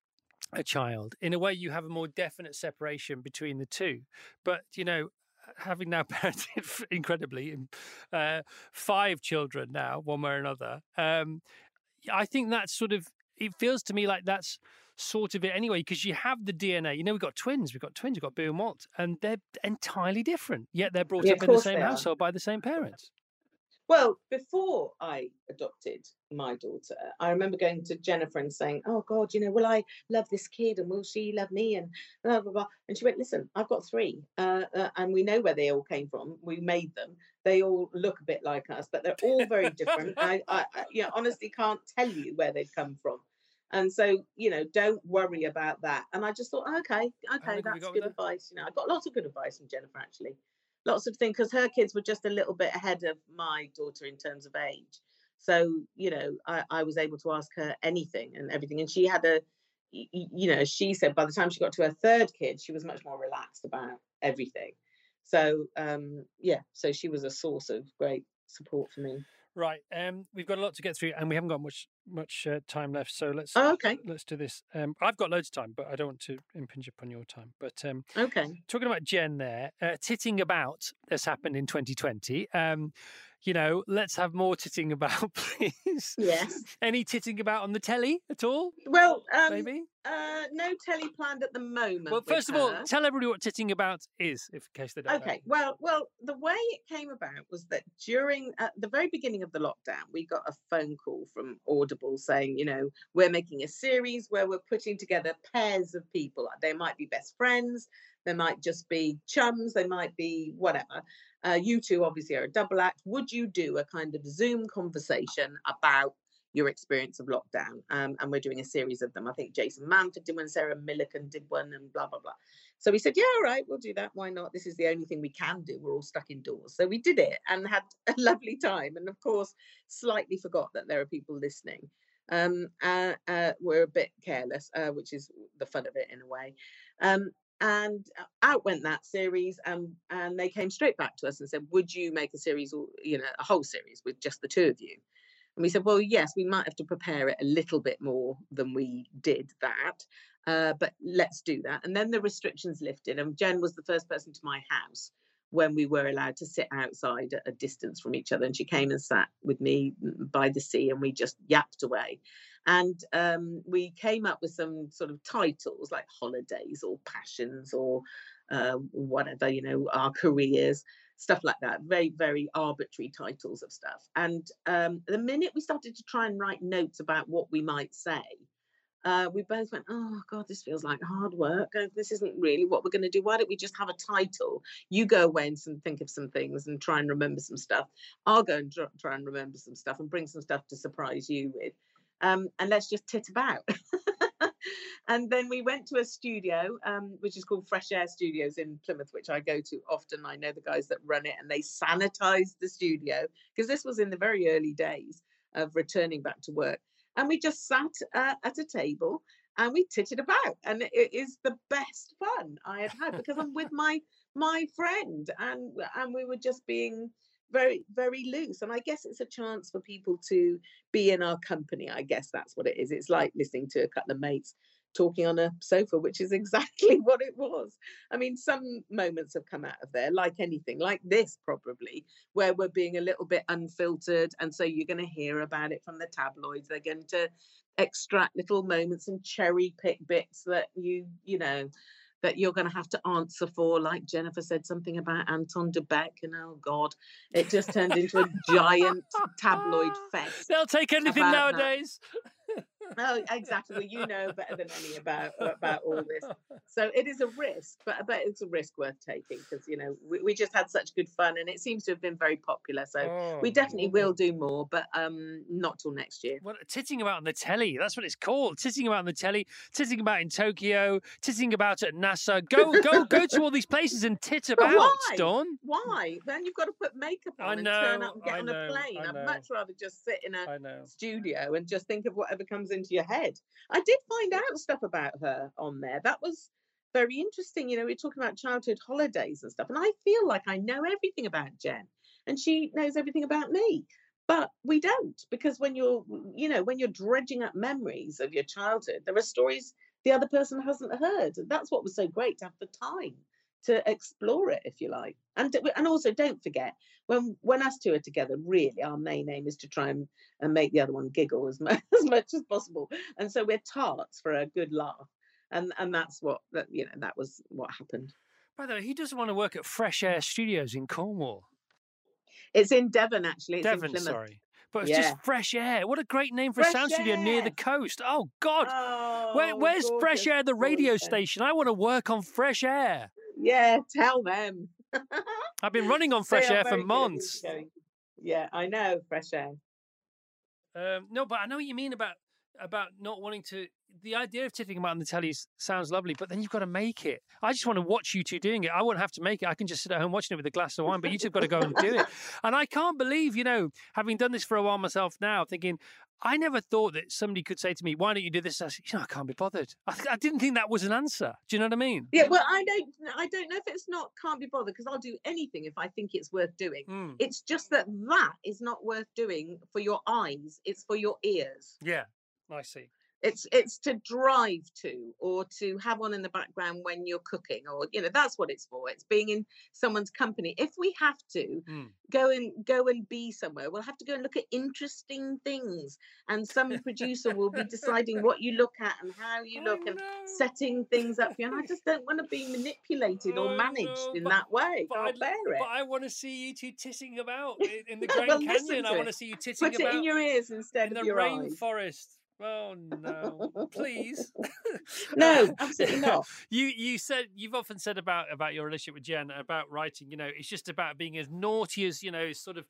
a child in a way you have a more definite separation between the two but you know having now parented incredibly uh, five children now, one way or another, um, I think that's sort of it feels to me like that's sort of it anyway because you have the DNA. You know, we've got twins, we've got twins, we've got Bill and Walt, and they're entirely different. Yet they're brought yeah, up in the same household by the same parents. Well, before I adopted my daughter, I remember going to Jennifer and saying, "Oh God, you know, will I love this kid and will she love me?" And blah blah blah. And she went, "Listen, I've got three, uh, uh, and we know where they all came from. We made them. They all look a bit like us, but they're all very different. I, I, I, you know, honestly can't tell you where they've come from." And so, you know, don't worry about that. And I just thought, okay, okay, that's good advice. You know, I got lots of good advice from Jennifer actually lots of things because her kids were just a little bit ahead of my daughter in terms of age. So, you know, I, I was able to ask her anything and everything. And she had a, you know, she said by the time she got to her third kid, she was much more relaxed about everything. So, um, yeah, so she was a source of great support for me. Right. Um, we've got a lot to get through, and we haven't got much much uh, time left. So let's. Oh, okay. Let's do this. Um, I've got loads of time, but I don't want to impinge upon your time. But um, okay. Talking about Jen there, uh, titting about has happened in 2020. Um, you know, let's have more titting about, please. Yes. Any titting about on the telly at all? Well, um, maybe. Uh, no telly planned at the moment. Well, first of her. all, tell everybody what titting about is, if in case they don't. Okay. Know. Well, well, the way it came about was that during at the very beginning of the lockdown, we got a phone call from Audible saying, you know, we're making a series where we're putting together pairs of people. They might be best friends. They might just be chums. They might be whatever. Uh, you two obviously are a double act. Would you do a kind of Zoom conversation about your experience of lockdown. Um, and we're doing a series of them. I think Jason Manford did one, Sarah Millican did one, and blah, blah, blah. So we said, yeah, all right, we'll do that. Why not? This is the only thing we can do. We're all stuck indoors. So we did it and had a lovely time. And of course, slightly forgot that there are people listening. Um, uh, uh, we're a bit careless, uh, which is the fun of it in a way. Um, and out went that series and and they came straight back to us and said would you make a series or you know a whole series with just the two of you? And we said well yes we might have to prepare it a little bit more than we did that uh, but let's do that. And then the restrictions lifted and jen was the first person to my house when we were allowed to sit outside at a distance from each other and she came and sat with me mm, by the sea and we just yapped away. And um, we came up with some sort of titles like holidays or passions or uh, whatever you know our careers stuff like that very very arbitrary titles of stuff. And um, the minute we started to try and write notes about what we might say uh, we both went, oh God, this feels like hard work. Uh, this isn't really what we're going to do. Why don't we just have a title? You go away and think of some things and try and remember some stuff. I'll go and try and remember some stuff and bring some stuff to surprise you with um, and let's just tit about. and then we went to a studio, um, which is called Fresh Air Studios in Plymouth, which I go to often. I know the guys that run it, and they sanitized the studio because this was in the very early days of returning back to work. And we just sat uh, at a table and we titted about, and it is the best fun I have had because I'm with my my friend, and and we were just being very very loose. And i guess it's a chance for people to be in our company i guess that's what it is. It's like listening to a couple of mates talking on a sofa which is exactly what it was i mean some moments have come out of there like anything like this probably where we're being a little bit unfiltered and so you're going to hear about it from the tabloids they're going to extract little moments and cherry pick bits that you you know that you're going to have to answer for. Like Jennifer said something about Anton Du Beke, and oh God, it just turned into a giant tabloid fest. They'll take anything nowadays. Oh, exactly. Well, you know better than any about about all this. So it is a risk, but I bet it's a risk worth taking because you know we, we just had such good fun, and it seems to have been very popular. So oh, we definitely will do more, but um, not till next year. Well, titting about on the telly. That's what it's called. Titting about on the telly. Titting about in Tokyo. Titting about at NASA. Go, go, go to all these places and tit about. Why? Dawn. Why? Then you've got to put makeup on know, and turn up and get I on know, a plane. I'd much rather just sit in a studio and just think of whatever comes into your head. I did find out stuff about her on there. That was very interesting. You know, we are talking about childhood holidays and stuff, and I feel like I know everything about Jen, and she knows everything about me. But we don't because when you're, you know, when you're dredging up memories of your childhood, there are stories the other person hasn't heard. That's what was so great to have the time to explore it, if you like. And and also don't forget when when us two are together, really our main aim is to try and, and make the other one giggle as much, as much as possible. And so we're tarts for a good laugh, and and that's what that you know that was what happened. By the way, he doesn't want to work at Fresh Air Studios in Cornwall. It's in Devon, actually. It's Devon, sorry. But it's yeah. just fresh air. What a great name for fresh a sound air. studio near the coast. Oh God, oh, Where, where's gorgeous, Fresh Air, the radio gorgeous. station? I want to work on Fresh Air. Yeah, tell them. I've been running on fresh air for months. Yeah, I know fresh air. Um, no, but I know what you mean about about not wanting to. The idea of tipping about on the telly sounds lovely, but then you've got to make it. I just want to watch you two doing it. I won't have to make it. I can just sit at home watching it with a glass of wine, but you two have got to go and do it. And I can't believe, you know, having done this for a while myself now, thinking I never thought that somebody could say to me, "Why don't you do this?" I said, "You know, I can't be bothered." I, I, didn't think that was an answer. Do you know what I mean? Yeah. Well, I don't. I don't know if it's not can't be bothered because I'll do anything if I think it's worth doing. Mm. It's just that that is not worth doing for your eyes. It's for your ears. Yeah, I see. It's it's to drive to or to have on in the background when you're cooking or you know that's what it's for. It's being in someone's company. If we have to mm. go and go and be somewhere we'll have to go and look at interesting things and some producer will be deciding what you look at and how you look and setting things up for you. And i just don't want to be manipulated or managed in but, that way. but, I, but I want to see you two tissing about in the Grand well, Canyon. I want to see you titting Put about it in your ears instead in of the rainforest Oh no! Please. no, absolutely not. you you said you've often said about about your relationship with Jen about writing. You know, it's just about being as naughty as you know, sort of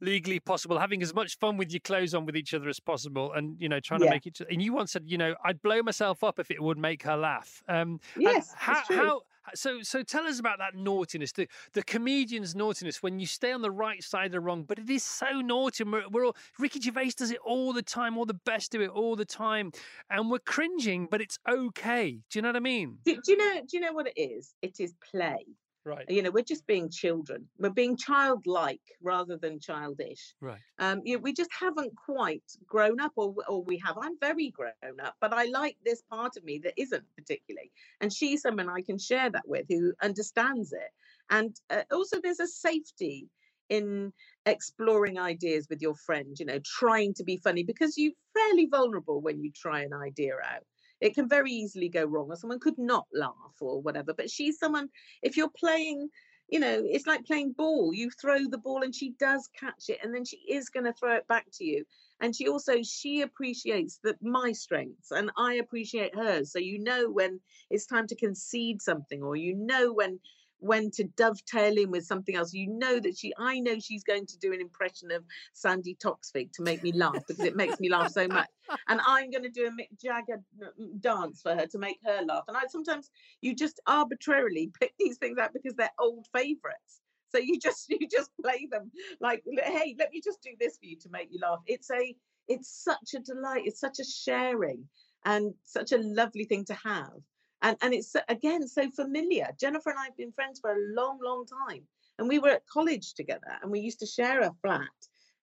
legally possible, having as much fun with your clothes on with each other as possible, and you know, trying to make it. And you once said, you know, I'd blow myself up if it would make her laugh. Um, Yes, how, how so so tell us about that naughtiness the the comedian's naughtiness when you stay on the right side of the wrong but it is so naughty we're, we're all ricky gervais does it all the time all the best do it all the time and we're cringing but it's okay do you know what i mean Do, do you know? Do you know what it is? It is play. Right You know, we're just being children. We're being childlike rather than childish. right Um, you know, we just haven't quite grown up, or or we have. I'm very grown up, but I like this part of me that isn't particularly. And she's someone I can share that with who understands it. And uh, also, there's a safety in exploring ideas with your friend. You know, trying to be funny because you're fairly vulnerable when you try an idea out. It can very easily go wrong, or someone could not laugh or whatever. But she's someone. If you're playing you know, it's like playing ball. You throw the ball and she does catch it, and then she is going to throw it back to you. And she also she appreciates that my strengths, and I appreciate hers. So you know when it's time to concede something, or you know when when to dovetail in with something else. You know that she, I know she's going to do an impression of Sandi Toksvig to make me laugh because it makes me laugh so much. And I'm going to do a Mick Jagger mm, dance for her to make her laugh. And I sometimes you just arbitrarily pick these things out because they're old favorites. So you just you just play them like, hey, let me just do this for you to make you laugh. It's a it's such a delight. It's such a sharing and such a lovely thing to have. And and it's again so familiar. Jennifer and I have been friends for a long, long time. And we were at college together and we used to share a flat.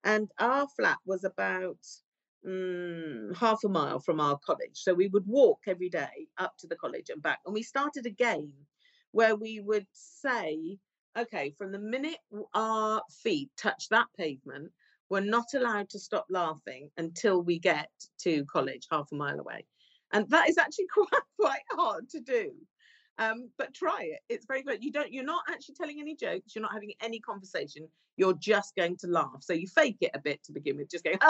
And our flat was about mm, half a mile from our college. So we would walk every day up to the college and back. And we started a game where we would say, okay, from the minute our feet touch that pavement, we're not allowed to stop laughing until we get to college, half a mile away. And that is actually quite quite hard to do. Um, but try it. It's very good. You don't. You're not actually telling any jokes. You're not having any conversation. You're just going to laugh. So you fake it a bit to begin with. Just going.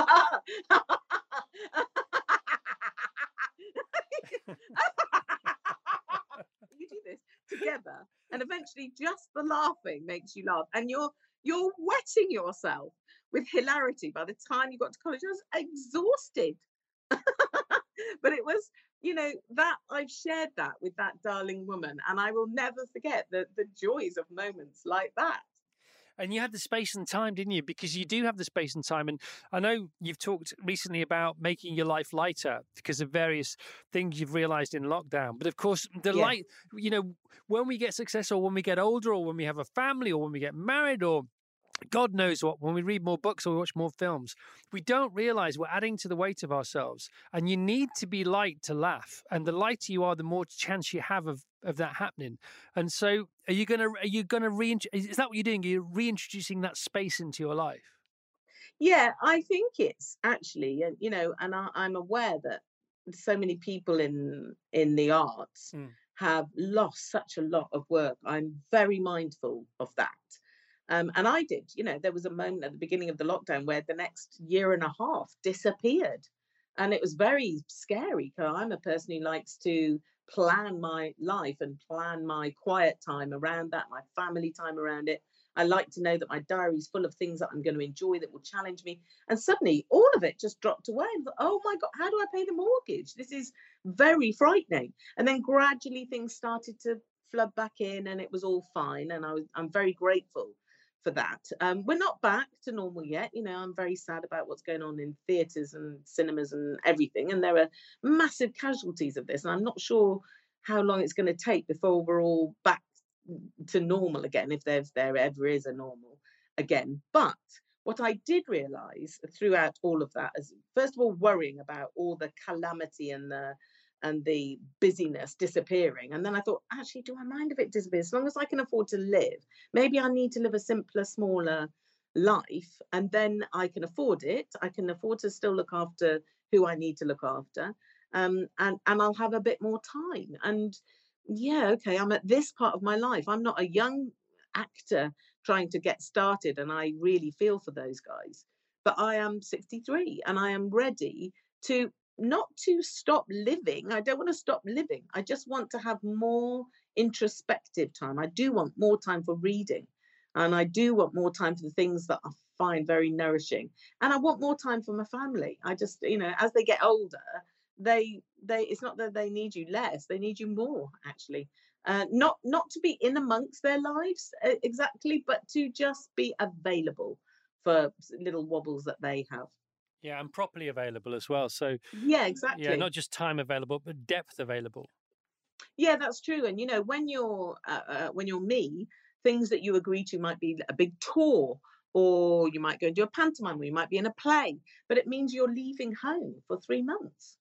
you do this together, and eventually, just the laughing makes you laugh, and you're you're wetting yourself with hilarity. By the time you got to college, I was exhausted. But it was you know that i've shared that with that darling woman and i will never forget the the joys of moments like that. And you had the space and time didn't you? Because you do have the space and time and i know you've talked recently about making your life lighter because of various things you've realized in lockdown. But of course the Yeah. light you know when we get success or when we get older or when we have a family or when we get married or God knows what, when we read more books or we watch more films, we don't realize we're adding to the weight of ourselves. And you need to be light to laugh. And the lighter you are, the more chance you have of, of that happening. And so are you gonna are you gonna reint is that what you're doing? You're reintroducing that space into your life. yeah i think it's actually and you know and I, i'm aware that so many people in in the arts Mm. have lost such a lot of work i'm very mindful of that um, and i did you know there was a moment at the beginning of the lockdown where the next year and a half disappeared and it was very scary because i'm a person who likes to plan my life and plan my quiet time around that my family time around it I like to know that my diary is full of things that I'm going to enjoy that will challenge me. And suddenly all of it just dropped away. And oh my God, how do I pay the mortgage? This is very frightening. And then gradually things started to flood back in and it was all fine. And I was I'm very grateful for that. Um, we're not back to normal yet. You know, I'm very sad about what's going on in theatres and cinemas and everything. And there are massive casualties of this. And I'm not sure how long it's going to take before we're all back to normal again, if there's there ever is a normal again. But what I did realize throughout all of that is first of all worrying about all the calamity and the and the busyness disappearing. And then I thought, actually, do I mind if it disappears? As long as I can afford to live, maybe I need to live a simpler, smaller life, and then I can afford it. I can afford to still look after who I need to look after. Um, and and I'll have a bit more time. And yeah, okay, I'm at this part of my life. I'm not a young actor trying to get started, and I really feel for those guys. But I am 63 and I am ready to not to stop living. I don't want to stop living. I just want to have more introspective time. I do want more time for reading. and I do want more time for the things that I find very nourishing, and I want more time for my family. I just, you know, as they get older, they they it's not that they need you less; they need you more actually. Uh, not not to be in amongst their lives exactly, but to just be available for little wobbles that they have. Yeah, and properly available as well. So yeah, exactly. Yeah, not just time available, but depth available. Yeah, that's true. And you know, when you're uh, uh, when you're me, things that you agree to might be a big tour, or you might go and do a pantomime, or you might be in a play. But it means you're leaving home for three months.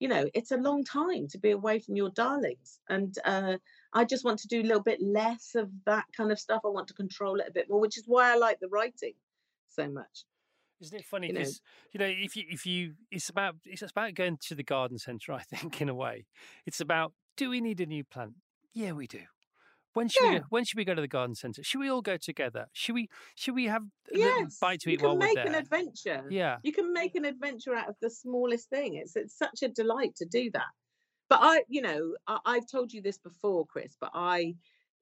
You know, it's a long time to be away from your darlings, and uh, I just want to do a little bit less of that kind of stuff. I want to control it a bit more, which is why I like the writing so much. Isn't it funny? Because you, know, you know, if you if you, it's about it's about going to the garden centre. I think in a way, it's about do we need a new plant? Yeah, we do. When should yeah. we go, when should we go to the garden centre? Should we all go together? Should we should we have a yes. bite to eat while we're there? Can make an adventure. Yeah, you can make an adventure out of the smallest thing. It's it's such a delight to do that. But I, you know, I, I've told you this before, Chris. But I,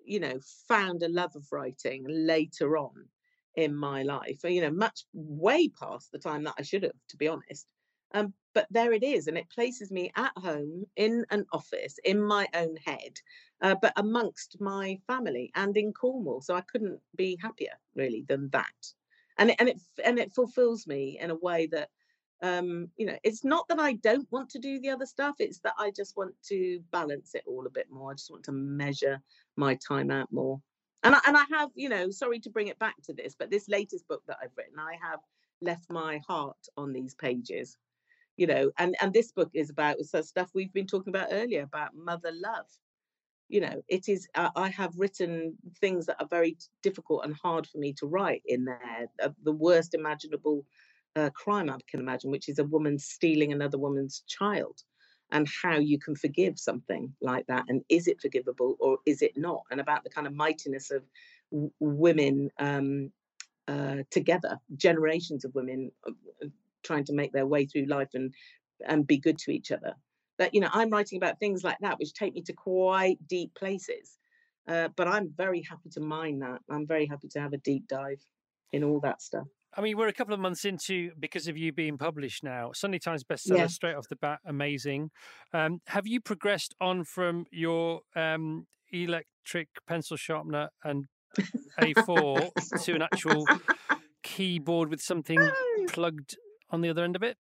you know, found a love of writing later on in my life, you know, much way past the time that I should have, to be honest. Um, but there it is, and it places me at home in an office in my own head, uh, but amongst my family and in Cornwall. So I couldn't be happier really than that, and it, and it and it fulfills me in a way that um, you know, it's not that I don't want to do the other stuff, it's that I just want to balance it all a bit more. I just want to measure my time out more and I, and I have, you know, sorry to bring it back to this, but this latest book that I've written, I have left my heart on these pages, you know, and and this book is about the stuff we've been talking about earlier about mother love. You know, it is. Uh, I have written things that are very difficult and hard for me to write in there. Uh, the worst imaginable uh, crime I can imagine, which is a woman stealing another woman's child and how you can forgive something like that and is it forgivable or is it not? And about the kind of mightiness of w- women um, uh, together generations of women trying to make their way through life and and be good to each other. But you know i'm writing about things like that which take me to quite deep places uh, but i'm very happy to mine that. I'm very happy to have a deep dive in all that stuff I mean, we're a couple of months into because of you being published now. Sunday Times bestseller yeah. straight off the bat, amazing. Um, have you progressed on from your um, electric pencil sharpener and A4 to an actual keyboard with something plugged on the other end of it?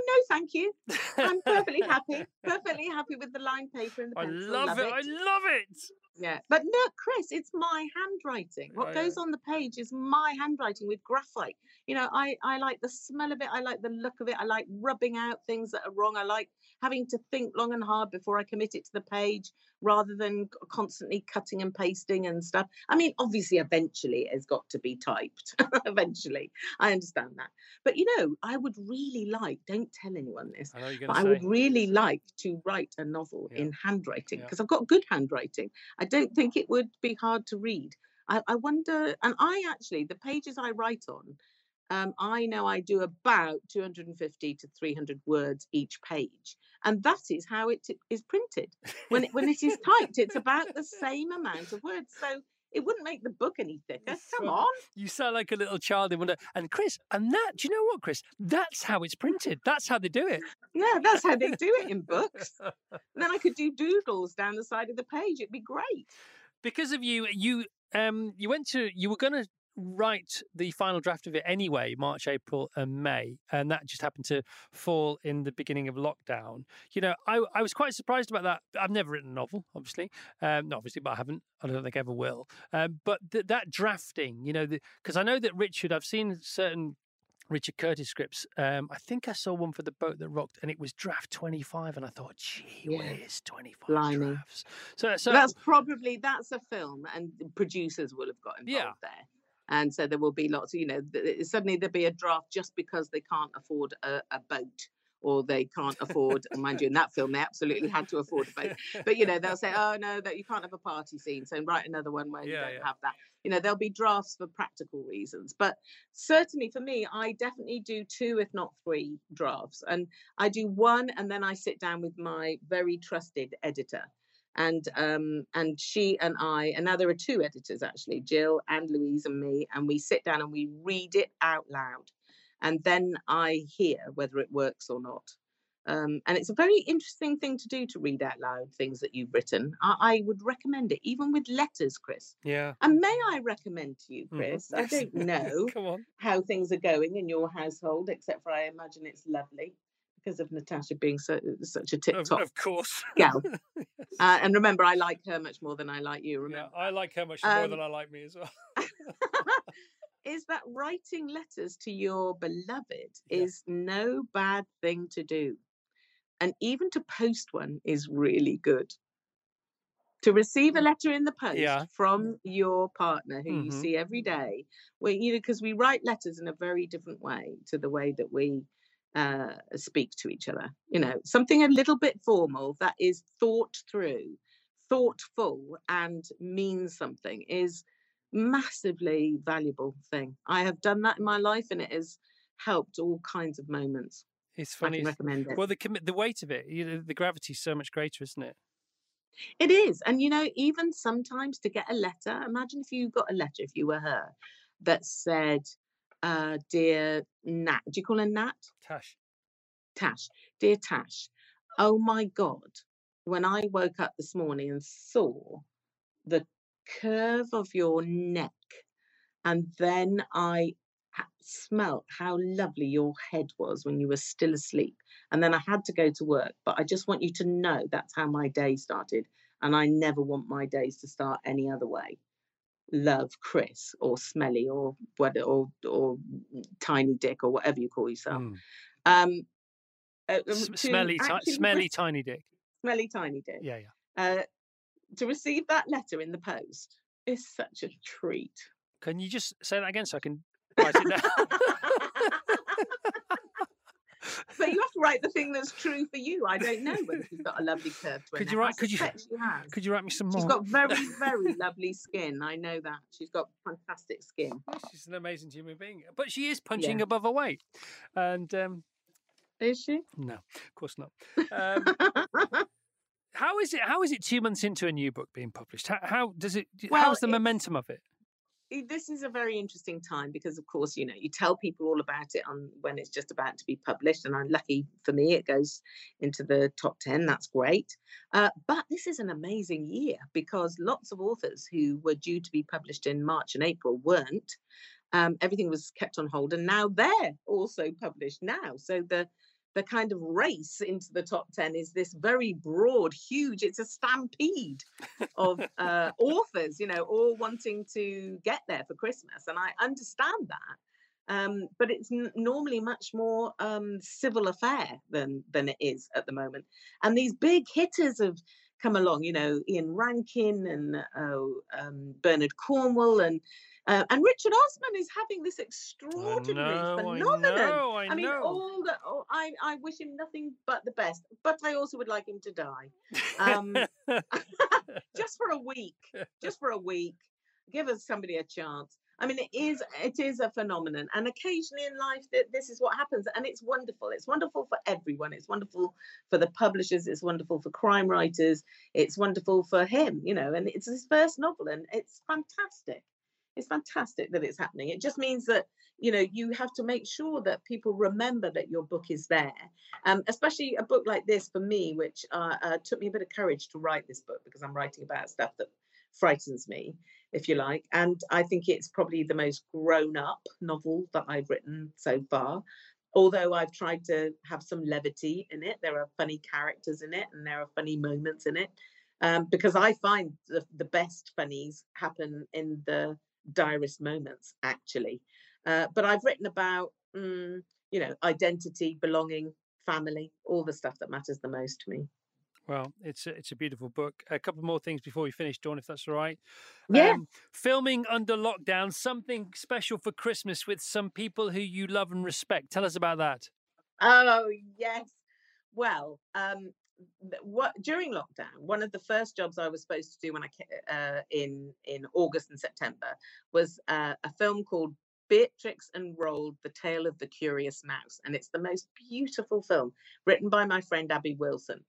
Oh no, thank you. I'm perfectly happy. Perfectly happy with the line paper and the pencil. I love, love it. it. I love it. Yeah, but no, Chris, it's my handwriting. What oh, goes yeah. on the page is my handwriting with graphite. You know, I I like the smell of it. I like the look of it. I like rubbing out things that are wrong. I like having to think long and hard before I commit it to the page rather than constantly cutting and pasting and stuff. I mean, obviously, eventually it has got to be typed. eventually, I understand that. But you know, I would really like, don't tell anyone this, I but. I would really like to write a novel yeah. in handwriting because yeah. I've got good handwriting. I don't think it would be hard to read. I, I wonder, and I actually, the pages I write on, um, I know I do about 250 to 300 words each page. And that is how it is printed. When it, when it is typed, it's about the same amount of words. So it wouldn't make the book any thicker. Come on. You sound like a little child in wonder. And Chris, and that, do you know what, Chris? That's how it's printed. That's how they do it. Yeah, that's how they do it in books. And then I could do doodles down the side of the page. It'd be great. Because of you, you um you went to you were going to write the final draft of it anyway, March, April, and May, and that just happened to fall in the beginning of lockdown. You know, I, I was quite surprised about that. I've never written a novel, obviously, um, not obviously, but I haven't. I don't think I ever will. Um, but th- that drafting, you know, because I know that Richard, I've seen certain Richard Curtis scripts. Um, I think I saw one for the boat that rocked, and it was draft twenty five, and I thought, gee whiz, twenty five drafts. So, so that's probably that's a film, and producers will have got involved yeah. there and so there will be lots you know suddenly there'll be a draft just because they can't afford a, a boat or they can't afford and mind you in that film they absolutely had to afford a boat. But you know they'll say oh no that you can't have a party scene so write another one where yeah, you don't yeah. have that. You know there'll be drafts for practical reasons but certainly for me i definitely do two if not three drafts and i do one and then i sit down with my very trusted editor and um, and she and I, and now there are two editors actually, Jill and Louise and me, and we sit down and we read it out loud, and then I hear whether it works or not. Um, and it's a very interesting thing to do to read out loud things that you've written. I, I would recommend it, even with letters, Chris. Yeah. And may I recommend to you, Mhm. Chris? I don't know how things are going in your household, except for I imagine it's lovely because of Natasha being so such a tip Of, top of course. gal. Uh, and remember, I like her much more than I like you. yeah, Remember, I like her much more Um, than I like me as well. is that writing letters to your beloved Yeah. is no bad thing to do, and even to post one is really good. To receive a letter in the post Mm. Yeah. from your partner who you Mhm. see every day, well, you know, because we write letters in a very different way to the way that we uh, speak to each other. You know, something a little bit formal that is thought through, thoughtful, and means something is massively valuable thing. I have done that in my life, and it has helped all kinds of moments. It's funny. recommend it. Well, the the weight of it, you know, the gravity's so much greater, isn't it? It is. And you know, even sometimes to get a letter, imagine if you got a letter, if you were her, that said, uh, Dear Nat, do you call her Nat? Tash. Tash, Dear Tash, oh my God, when I woke up this morning and saw the curve of your neck, and then I smelt how lovely your head was when you were still asleep. And then I had to go to work, but I just want you to know that's how my day started. And I never want my days to start any other way. Love, Chris, or Smelly, or whether, or or Tiny Dick, or whatever you call yourself. Mm. Um, uh, um, smelly, ti- smelly, re- tiny dick. smelly Tiny Dick. Yeah, yeah. Uh, to receive that letter in the post is such a treat. Can you just say that again so I can write it down? but you have to write the thing that's true for you. I don't know whether she's got a lovely curve to her Could you write- could you- She has. Could you write me some more? She's got very, very lovely skin. I know that. She's got fantastic skin. She's an amazing human being, but she is punching above her weight, and um, Is she? no, of course not. Um, how is it? How is it two months into a new book being published? How, how does it? Well, how's the momentum of it? This is a very interesting time because of course you know you tell people all about it on when it's just about to be published and i'm lucky for me it goes into the top 10 that's great. Uh, but this is an amazing year because lots of authors who were due to be published in march and april weren't. Um, everything was kept on hold and now they're also published now. So the the kind of race into the top 10 is this very broad huge it's a stampede of uh, authors, you know, all wanting to get there for Christmas. And I understand that. Um, but it's n- normally much more um, civil affair than than it is at the moment. And these big hitters have come along, you know, Ian Rankin and uh, um, Bernard Cornwell and uh, and Richard Osman is having this I extraordinary I phenomenon. know, I, I mean, know. all the oh, I I wish him nothing but the best, but I also would like him to die. um, just for a week just for a week. Give us somebody a chance. I mean it is it is a phenomenon and occasionally in life that this is what happens and it's wonderful. It's wonderful for everyone. It's wonderful for the publishers. It's wonderful for crime writers. It's wonderful for him you know and it's his first novel and it's fantastic it's fantastic that it's happening. It just means that you know you have to make sure that people remember that your book is there. Um, especially a book like this for me which uh, uh, took me a bit of courage to write this book because i'm writing about stuff that frightens me if you like. And i think it's probably the most grown up novel that i've written so far. Although i've tried to have some levity in it there are funny characters in it and there are funny moments in it um, because i find the, the best funnies happen in the direst moments actually uh, but i've written about mm, you know identity belonging family all the stuff that matters the most to me Well, it's a, it's a beautiful book. A couple more things before we finish, Dawn, if that's all right. Yeah. Um, filming under lockdown, something special for Christmas with some people who you love and respect. Tell us about that. Oh yes. Well, um, what during lockdown, one of the first jobs I was supposed to do when I uh, in in August and September was uh, a film called Beatrix and Roald: The Tale of the Curious Mouse, and it's the most beautiful film written by my friend Abby Wilson.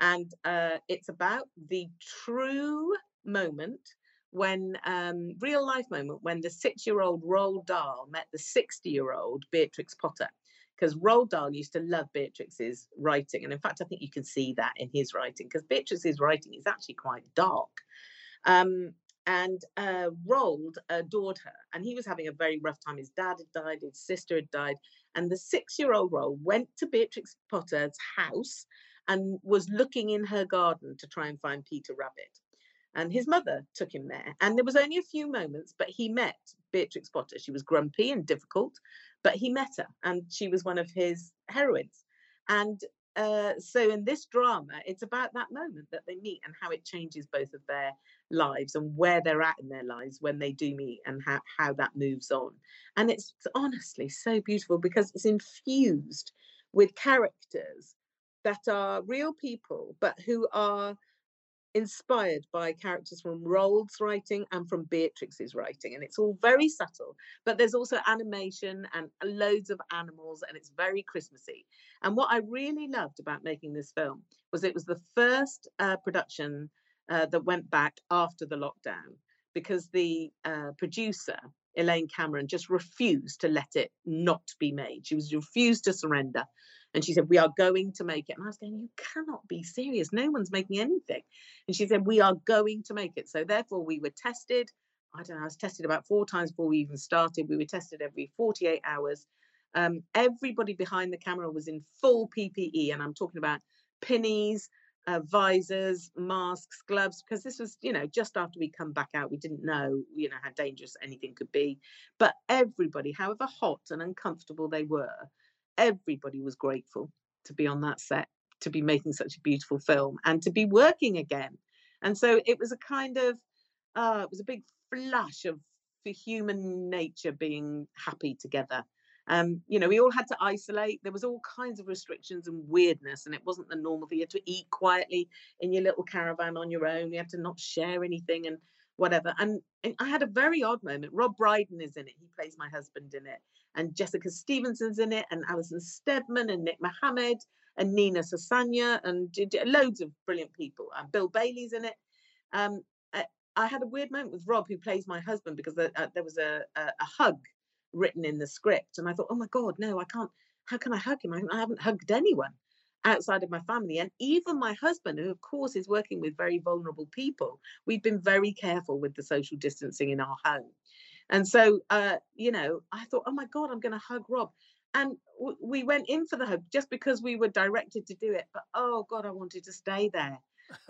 and uh, it's about the true moment when um, real life moment when the six year old Roald Dahl met the 60 year old Beatrix Potter. Because Roald Dahl used to love Beatrix's writing. And in fact, I think you can see that in his writing, because Beatrix's writing is actually quite dark. Um, and uh, Roald adored her, and he was having a very rough time. His dad had died, his sister had died, and the six year old Roald went to Beatrix Potter's house and was looking in her garden to try and find Peter Rabbit and his mother took him there. And there was only a few moments, but he met Beatrix Potter. She was grumpy and difficult, but he met her, and she was one of his heroines. And uh, so in this drama, it's about that moment that they meet and how it changes both of their lives and where they're at in their lives when they do meet and how, how that moves on. And it's honestly so beautiful because it's infused with characters that are real people, but who are inspired by characters from Roald's writing and from Beatrix's writing. And it's all very subtle, but there's also animation and loads of animals, and it's very Christmassy. And what I really loved about making this film was it was the first uh, production uh, that went back after the lockdown because the uh, producer, Elaine Cameron, just refused to let it not be made. She was refused to surrender. And she said, We are going to make it. And I was going, You cannot be serious. No one's making anything. And she said, We are going to make it. So therefore, we were tested. I don't know, I was tested about four times before we even started. We were tested every 48 hours. Um, everybody behind the camera was in full PPE, and I'm talking about pinnies, uh, visors, masks, gloves, because this was, you know, just after we come back out, we didn't know, you know, how dangerous anything could be. But everybody, however hot and uncomfortable they were, everybody was grateful to be on that set, to be making such a beautiful film, and to be working again. And so it was a kind of, uh, it was a big flash of for human nature being happy together. Um, you know, we all had to isolate. There was all kinds of restrictions and weirdness, and it wasn't the normal thing. You had to eat quietly in your little caravan on your own. You had to not share anything and whatever. And, and I had a very odd moment. Rob Brydon is in it. He plays my husband in it and Jessica Stevenson's in it, and Alison Steadman, and Nick Mohammed, and Nina Sosanya, and loads of brilliant people. And Bill Bailey's in it. Um, I, I, had a weird moment with Rob, who plays my husband, because there, uh, there was a, a, a, hug written in the script, and I thought, oh my god, no, I can't. How can I hug him? I, I haven't hugged anyone outside of my family, and even my husband, who of course is working with very vulnerable people. We've been very careful with the social distancing in our home. And so, uh, you know, I thought, oh my God, I'm going to hug Rob. And w- we went in for the hug just because we were directed to do it. But oh God, I wanted to stay there.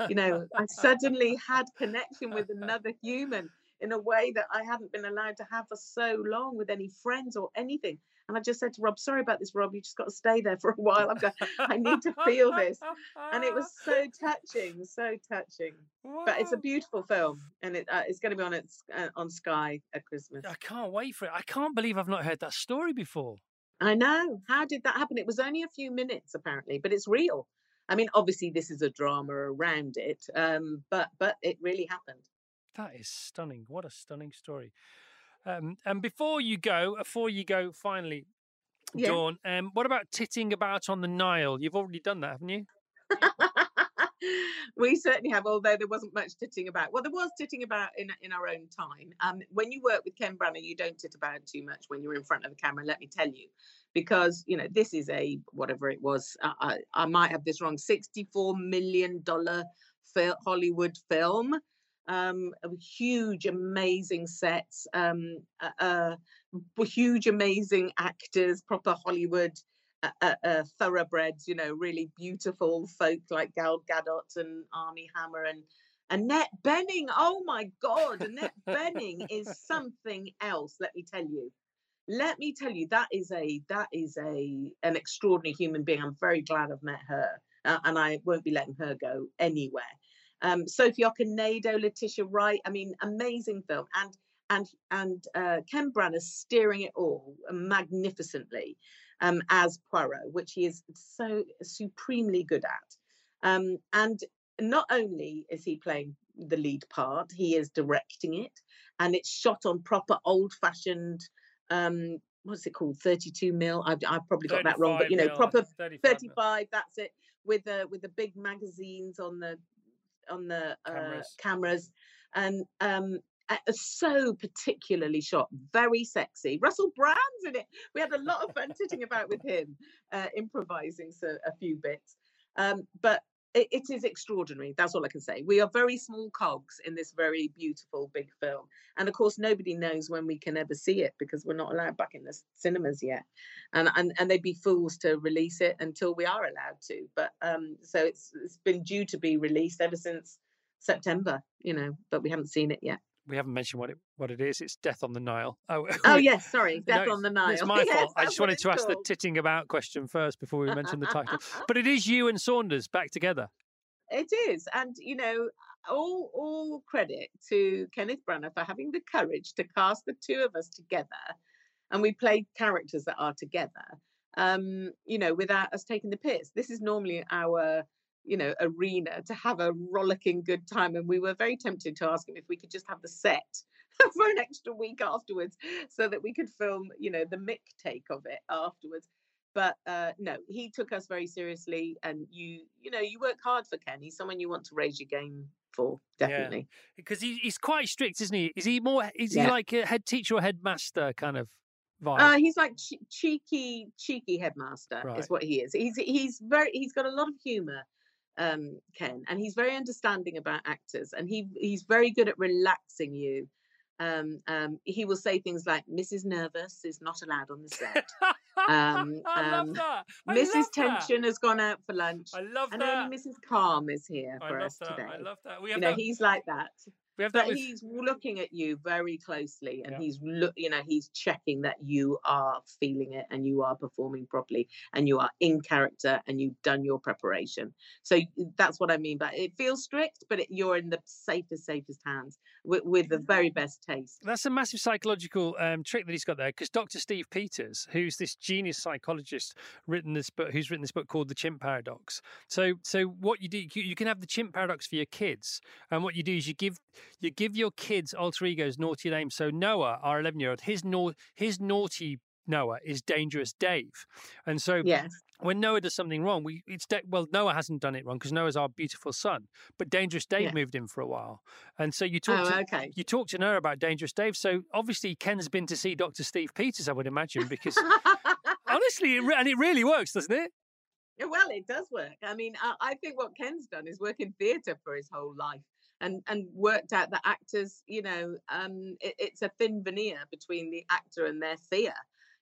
You know, I suddenly had connection with another human in a way that I hadn't been allowed to have for so long with any friends or anything. And I just said to Rob, sorry about this, Rob, you just got to stay there for a while. I'm going, I need to feel this. And it was so touching, so touching. Wow. But it's a beautiful film and it, uh, it's going to be on its, uh, on Sky at Christmas. I can't wait for it. I can't believe I've not heard that story before. I know. How did that happen? It was only a few minutes apparently, but it's real. I mean, obviously this is a drama around it, um, but but it really happened. That is stunning. What a stunning story. Um, and before you go, before you go, finally, yeah. Dawn, um, what about titting about on the Nile? You've already done that, haven't you? we certainly have, although there wasn't much titting about. Well, there was titting about in in our own time. Um, when you work with Ken Branagh, you don't tit about too much when you're in front of the camera. Let me tell you, because you know this is a whatever it was. I, I, I might have this wrong. Sixty-four million dollar Hollywood film um, huge, amazing sets, um, uh, uh, huge, amazing actors, proper Hollywood uh, uh, uh, thoroughbreds, you know, really beautiful folk like Gal Gadot and Armie Hammer and Annette Bening. Oh my God, Annette Bening is something else. Let me tell you. Let me tell you, that is a that is a an extraordinary human being. I'm very glad I've met her, uh, and I won't be letting her go anywhere. Um, Sophie Okonedo, Letitia Wright. I mean, amazing film. And and and uh, Ken Branagh is steering it all magnificently um, as Poirot, which he is so supremely good at. Um, and not only is he playing the lead part, he is directing it, and it's shot on proper old-fashioned um, what's it called 32 mil I've, I've probably got that wrong but you know mil, proper 35 35 that's it with the with the big magazines on the on the uh, Cameras. cameras and um so particularly shot very sexy. Russell Brand's in it. We had a lot of fun sitting about with him uh, improvising so, a few bits. Um but it, it is extraordinary that's all i can say. We are very small cogs in this very beautiful big film. And of course nobody knows when we can ever see it because we're not allowed back in the cinemas yet. And and, and they'd be fools to release it until we are allowed to. But um so it's it's been due to be released ever since september you know but we haven't seen it yet We haven't mentioned what it what it is. It's Death on the Nile. Oh, oh yes sorry death no, on the nile It's my Yes, fault. I just wanted to ask the titting about question first before we mentioned the title. But it is you and Saunders back together. It is, and you know, all all credit to Kenneth Branagh for having the courage to cast the two of us together, and we played characters that are together. Um, you know, without us taking the piss. This is normally our you know arena to have a rollicking good time, and we were very tempted to ask him if we could just have the set for an extra week afterwards, so that we could film you know the Mick take of it afterwards but uh, no, he took us very seriously, and you, you know, you work hard for Ken. He's someone you want to raise your game for, Yeah. definitely. Because he, he's quite strict, isn't he? Is he more? Is he like a head teacher or headmaster kind of vibe? Uh, he's like che- cheeky, cheeky headmaster Right. is what he is. He's he's very he's got a lot of humour, um, Ken, and he's very understanding about actors, and he he's very good at relaxing you. Um, um, he will say things like, "Mrs. Nervous is not allowed on the set." um, I love um, that. I Mrs. love that. Tension has gone out for lunch, I love that and that. only Mrs. Calm is here I for us that. today. I love that. We you know, that. he's like that. We have that but with. he's looking at you very closely and Yeah. he's look you know he's checking that you are feeling it and you are performing properly and you are in character and you've done your preparation so that's what i mean by it feels strict but it, you're in the safest safest hands with, with the very best taste That's a massive psychological um, trick that he's got there, because Dr. Steve Peters, who's this genius psychologist, written this book, who's written this book called The Chimp Paradox. So, so what you do, you, you can have the chimp paradox for your kids, and what you do is you give you give your kids alter egos naughty names. So Noah, our eleven year old, his nau- his naughty Noah is Dangerous Dave, and so yes when Noah does something wrong, we it's da- well Noah hasn't done it wrong because Noah's our beautiful son, but Dangerous Dave Yeah. moved in for a while, and so you talk oh to okay you talk to Noah about Dangerous Dave. So obviously Ken's been to see Dr. Steve Peters, I would imagine, because honestly, it re- and it really works, doesn't it? Well, it does work. I mean, I, I think what Ken's done is work in theatre for his whole life, and and worked out that actors, you know, um, it, it's a thin veneer between the actor and their fear.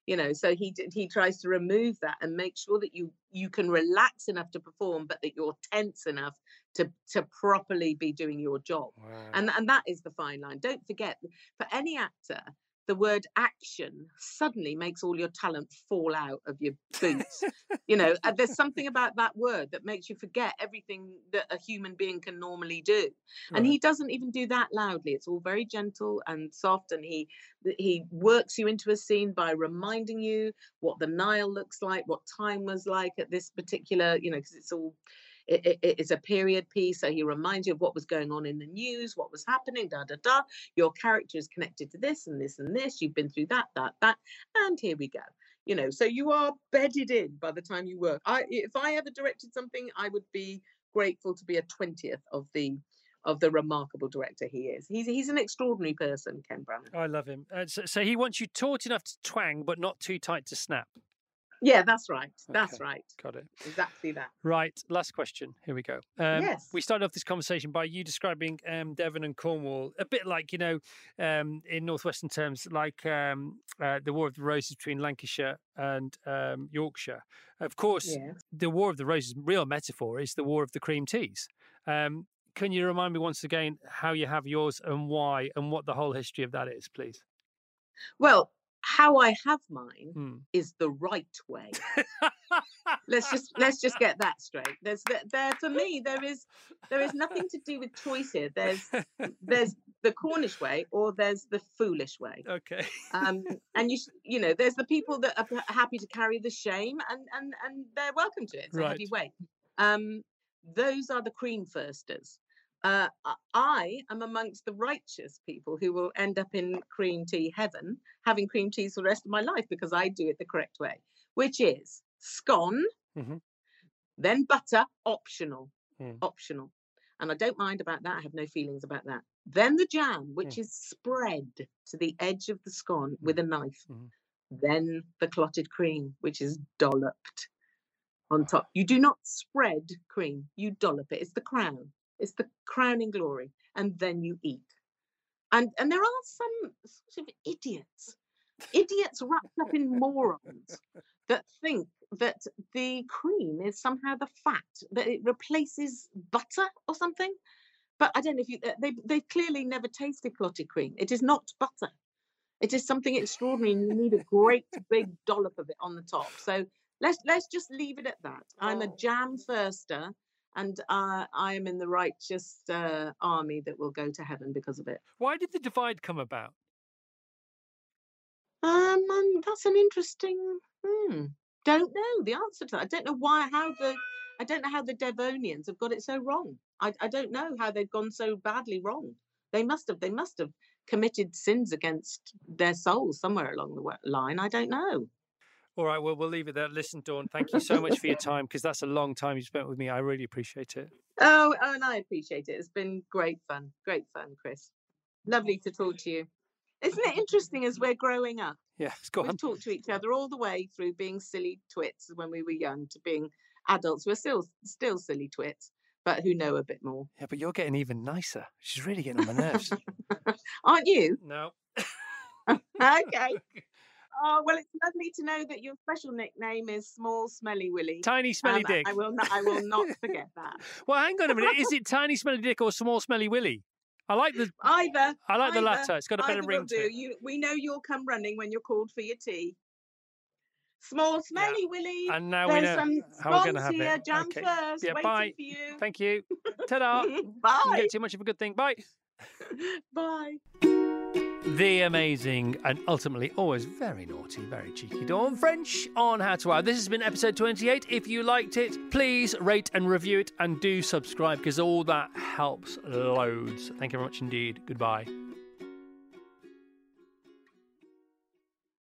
You know, so he he tries to remove that and make sure that you you can relax enough to perform, but that you're tense enough to to properly be doing your job. And and that is the fine line. Don't forget, for any actor, the word action suddenly makes all your talent fall out of your boots. you know, there's something about that word that makes you forget everything that a human being can normally do. And he doesn't even do that loudly. It's all very gentle and soft, and he he works you into a scene by reminding you what the Nile looks like, what time was like at this particular, you know, because it's all it, it- is a period piece. So he reminds you of what was going on in the news, what was happening, da da da. Your character is connected to this and this and this. You've been through that, that, that, and here we go. You know, so you are bedded in by the time you work. I, if I ever directed something, I would be grateful to be a twentieth of the of the remarkable director he is. He's he's an extraordinary person, Ken Branagh. I love him. Uh, so, so he wants you taut enough to twang, but not too tight to snap. Yeah, that's right. That's Okay. right. Got it. Exactly that. Right. Last question. Here we go. Um, Yes. We started off this conversation by you describing um, Devon and Cornwall a bit like, you know, um, in Northwestern terms, like um, uh, the War of the Roses between Lancashire and um, Yorkshire. Of course, the War of the Roses, real metaphor, is the War of the Cream Teas. Um, can you remind me once again how you have yours and why and what the whole history of that is, please? Well, how I have mine Hmm. is the right way. let's just let's just get that straight. There's there, for me there is there is nothing to do with choice here. There's there's the Cornish way or there's the foolish way. okay. Um, and you you know there's the people that are p- happy to carry the shame and and and they're welcome to it. It's a heavy weight. Um, those are the cream firsters. Uh, I- am amongst the righteous people who will end up in cream tea heaven, having cream teas for the rest of my life because I do it the correct way, which is scone, Mhm. then butter, optional, Mm. optional. And I don't mind about that. I have no feelings about that. Then the jam, which is spread to the edge of the scone with a knife. Mhm. Then the clotted cream, which is dolloped on top. You do not spread cream, you dollop it. It's the crown. It's the crowning glory. And then you eat. And and there are some sort of idiots, idiots wrapped up in morons that think that the cream is somehow the fat, that it replaces butter or something. But I don't know if you, uh, they, they've clearly never tasted clotted cream. It is not butter. It is something extraordinary and you need a great big dollop of it on the top. So let's let's just leave it at that. I'm a Oh. jam firster and uh, I am in the righteous uh, army that will go to heaven because of it. Why did the divide come about? Um, um, that's an interesting. Hmm. Don't know the answer to that. I don't know why, how the, I don't know how the Devonians have got it so wrong. I, I don't know how they've gone so badly wrong. They must have. They must have committed sins against their souls somewhere along the line. I don't know. All right, well, we'll leave it there. Listen, Dawn, thank you so much for your time because that's a long time you spent with me. I really appreciate it. Oh, oh, and I appreciate it. It's been great fun. Great fun, Chris. Lovely to talk to you. Isn't it interesting as we're growing up? Yeah, go We've talked to each other all the way through being silly twits when we were young to being adults. We're still still silly twits, but who know a bit more. Yeah, but you're getting even nicer. She's really getting on my nerves. Aren't you? no. Okay. Oh well, it's lovely to know that your special nickname is Small Smelly Willy. Tiny smelly Um, dick. I will not. I will not forget that. Well, hang on a minute. Is it tiny smelly dick or small smelly willy? I like the Either. I like the latter. It's got a better ring will to do. it. You, we know you'll come running when you're called for your tea. Small Smelly Willy. And now we know some how we're going to have here. it. Jam Okay. first. Yeah, waiting bye. for you. Thank you. Ta-da. Didn't get too much of a good thing. Bye. Bye. The amazing and ultimately always very naughty, very cheeky Dawn French on How to Wow. This has been episode 28. If you liked it, please rate and review it and do subscribe because all that helps loads. Thank you very much indeed. Goodbye.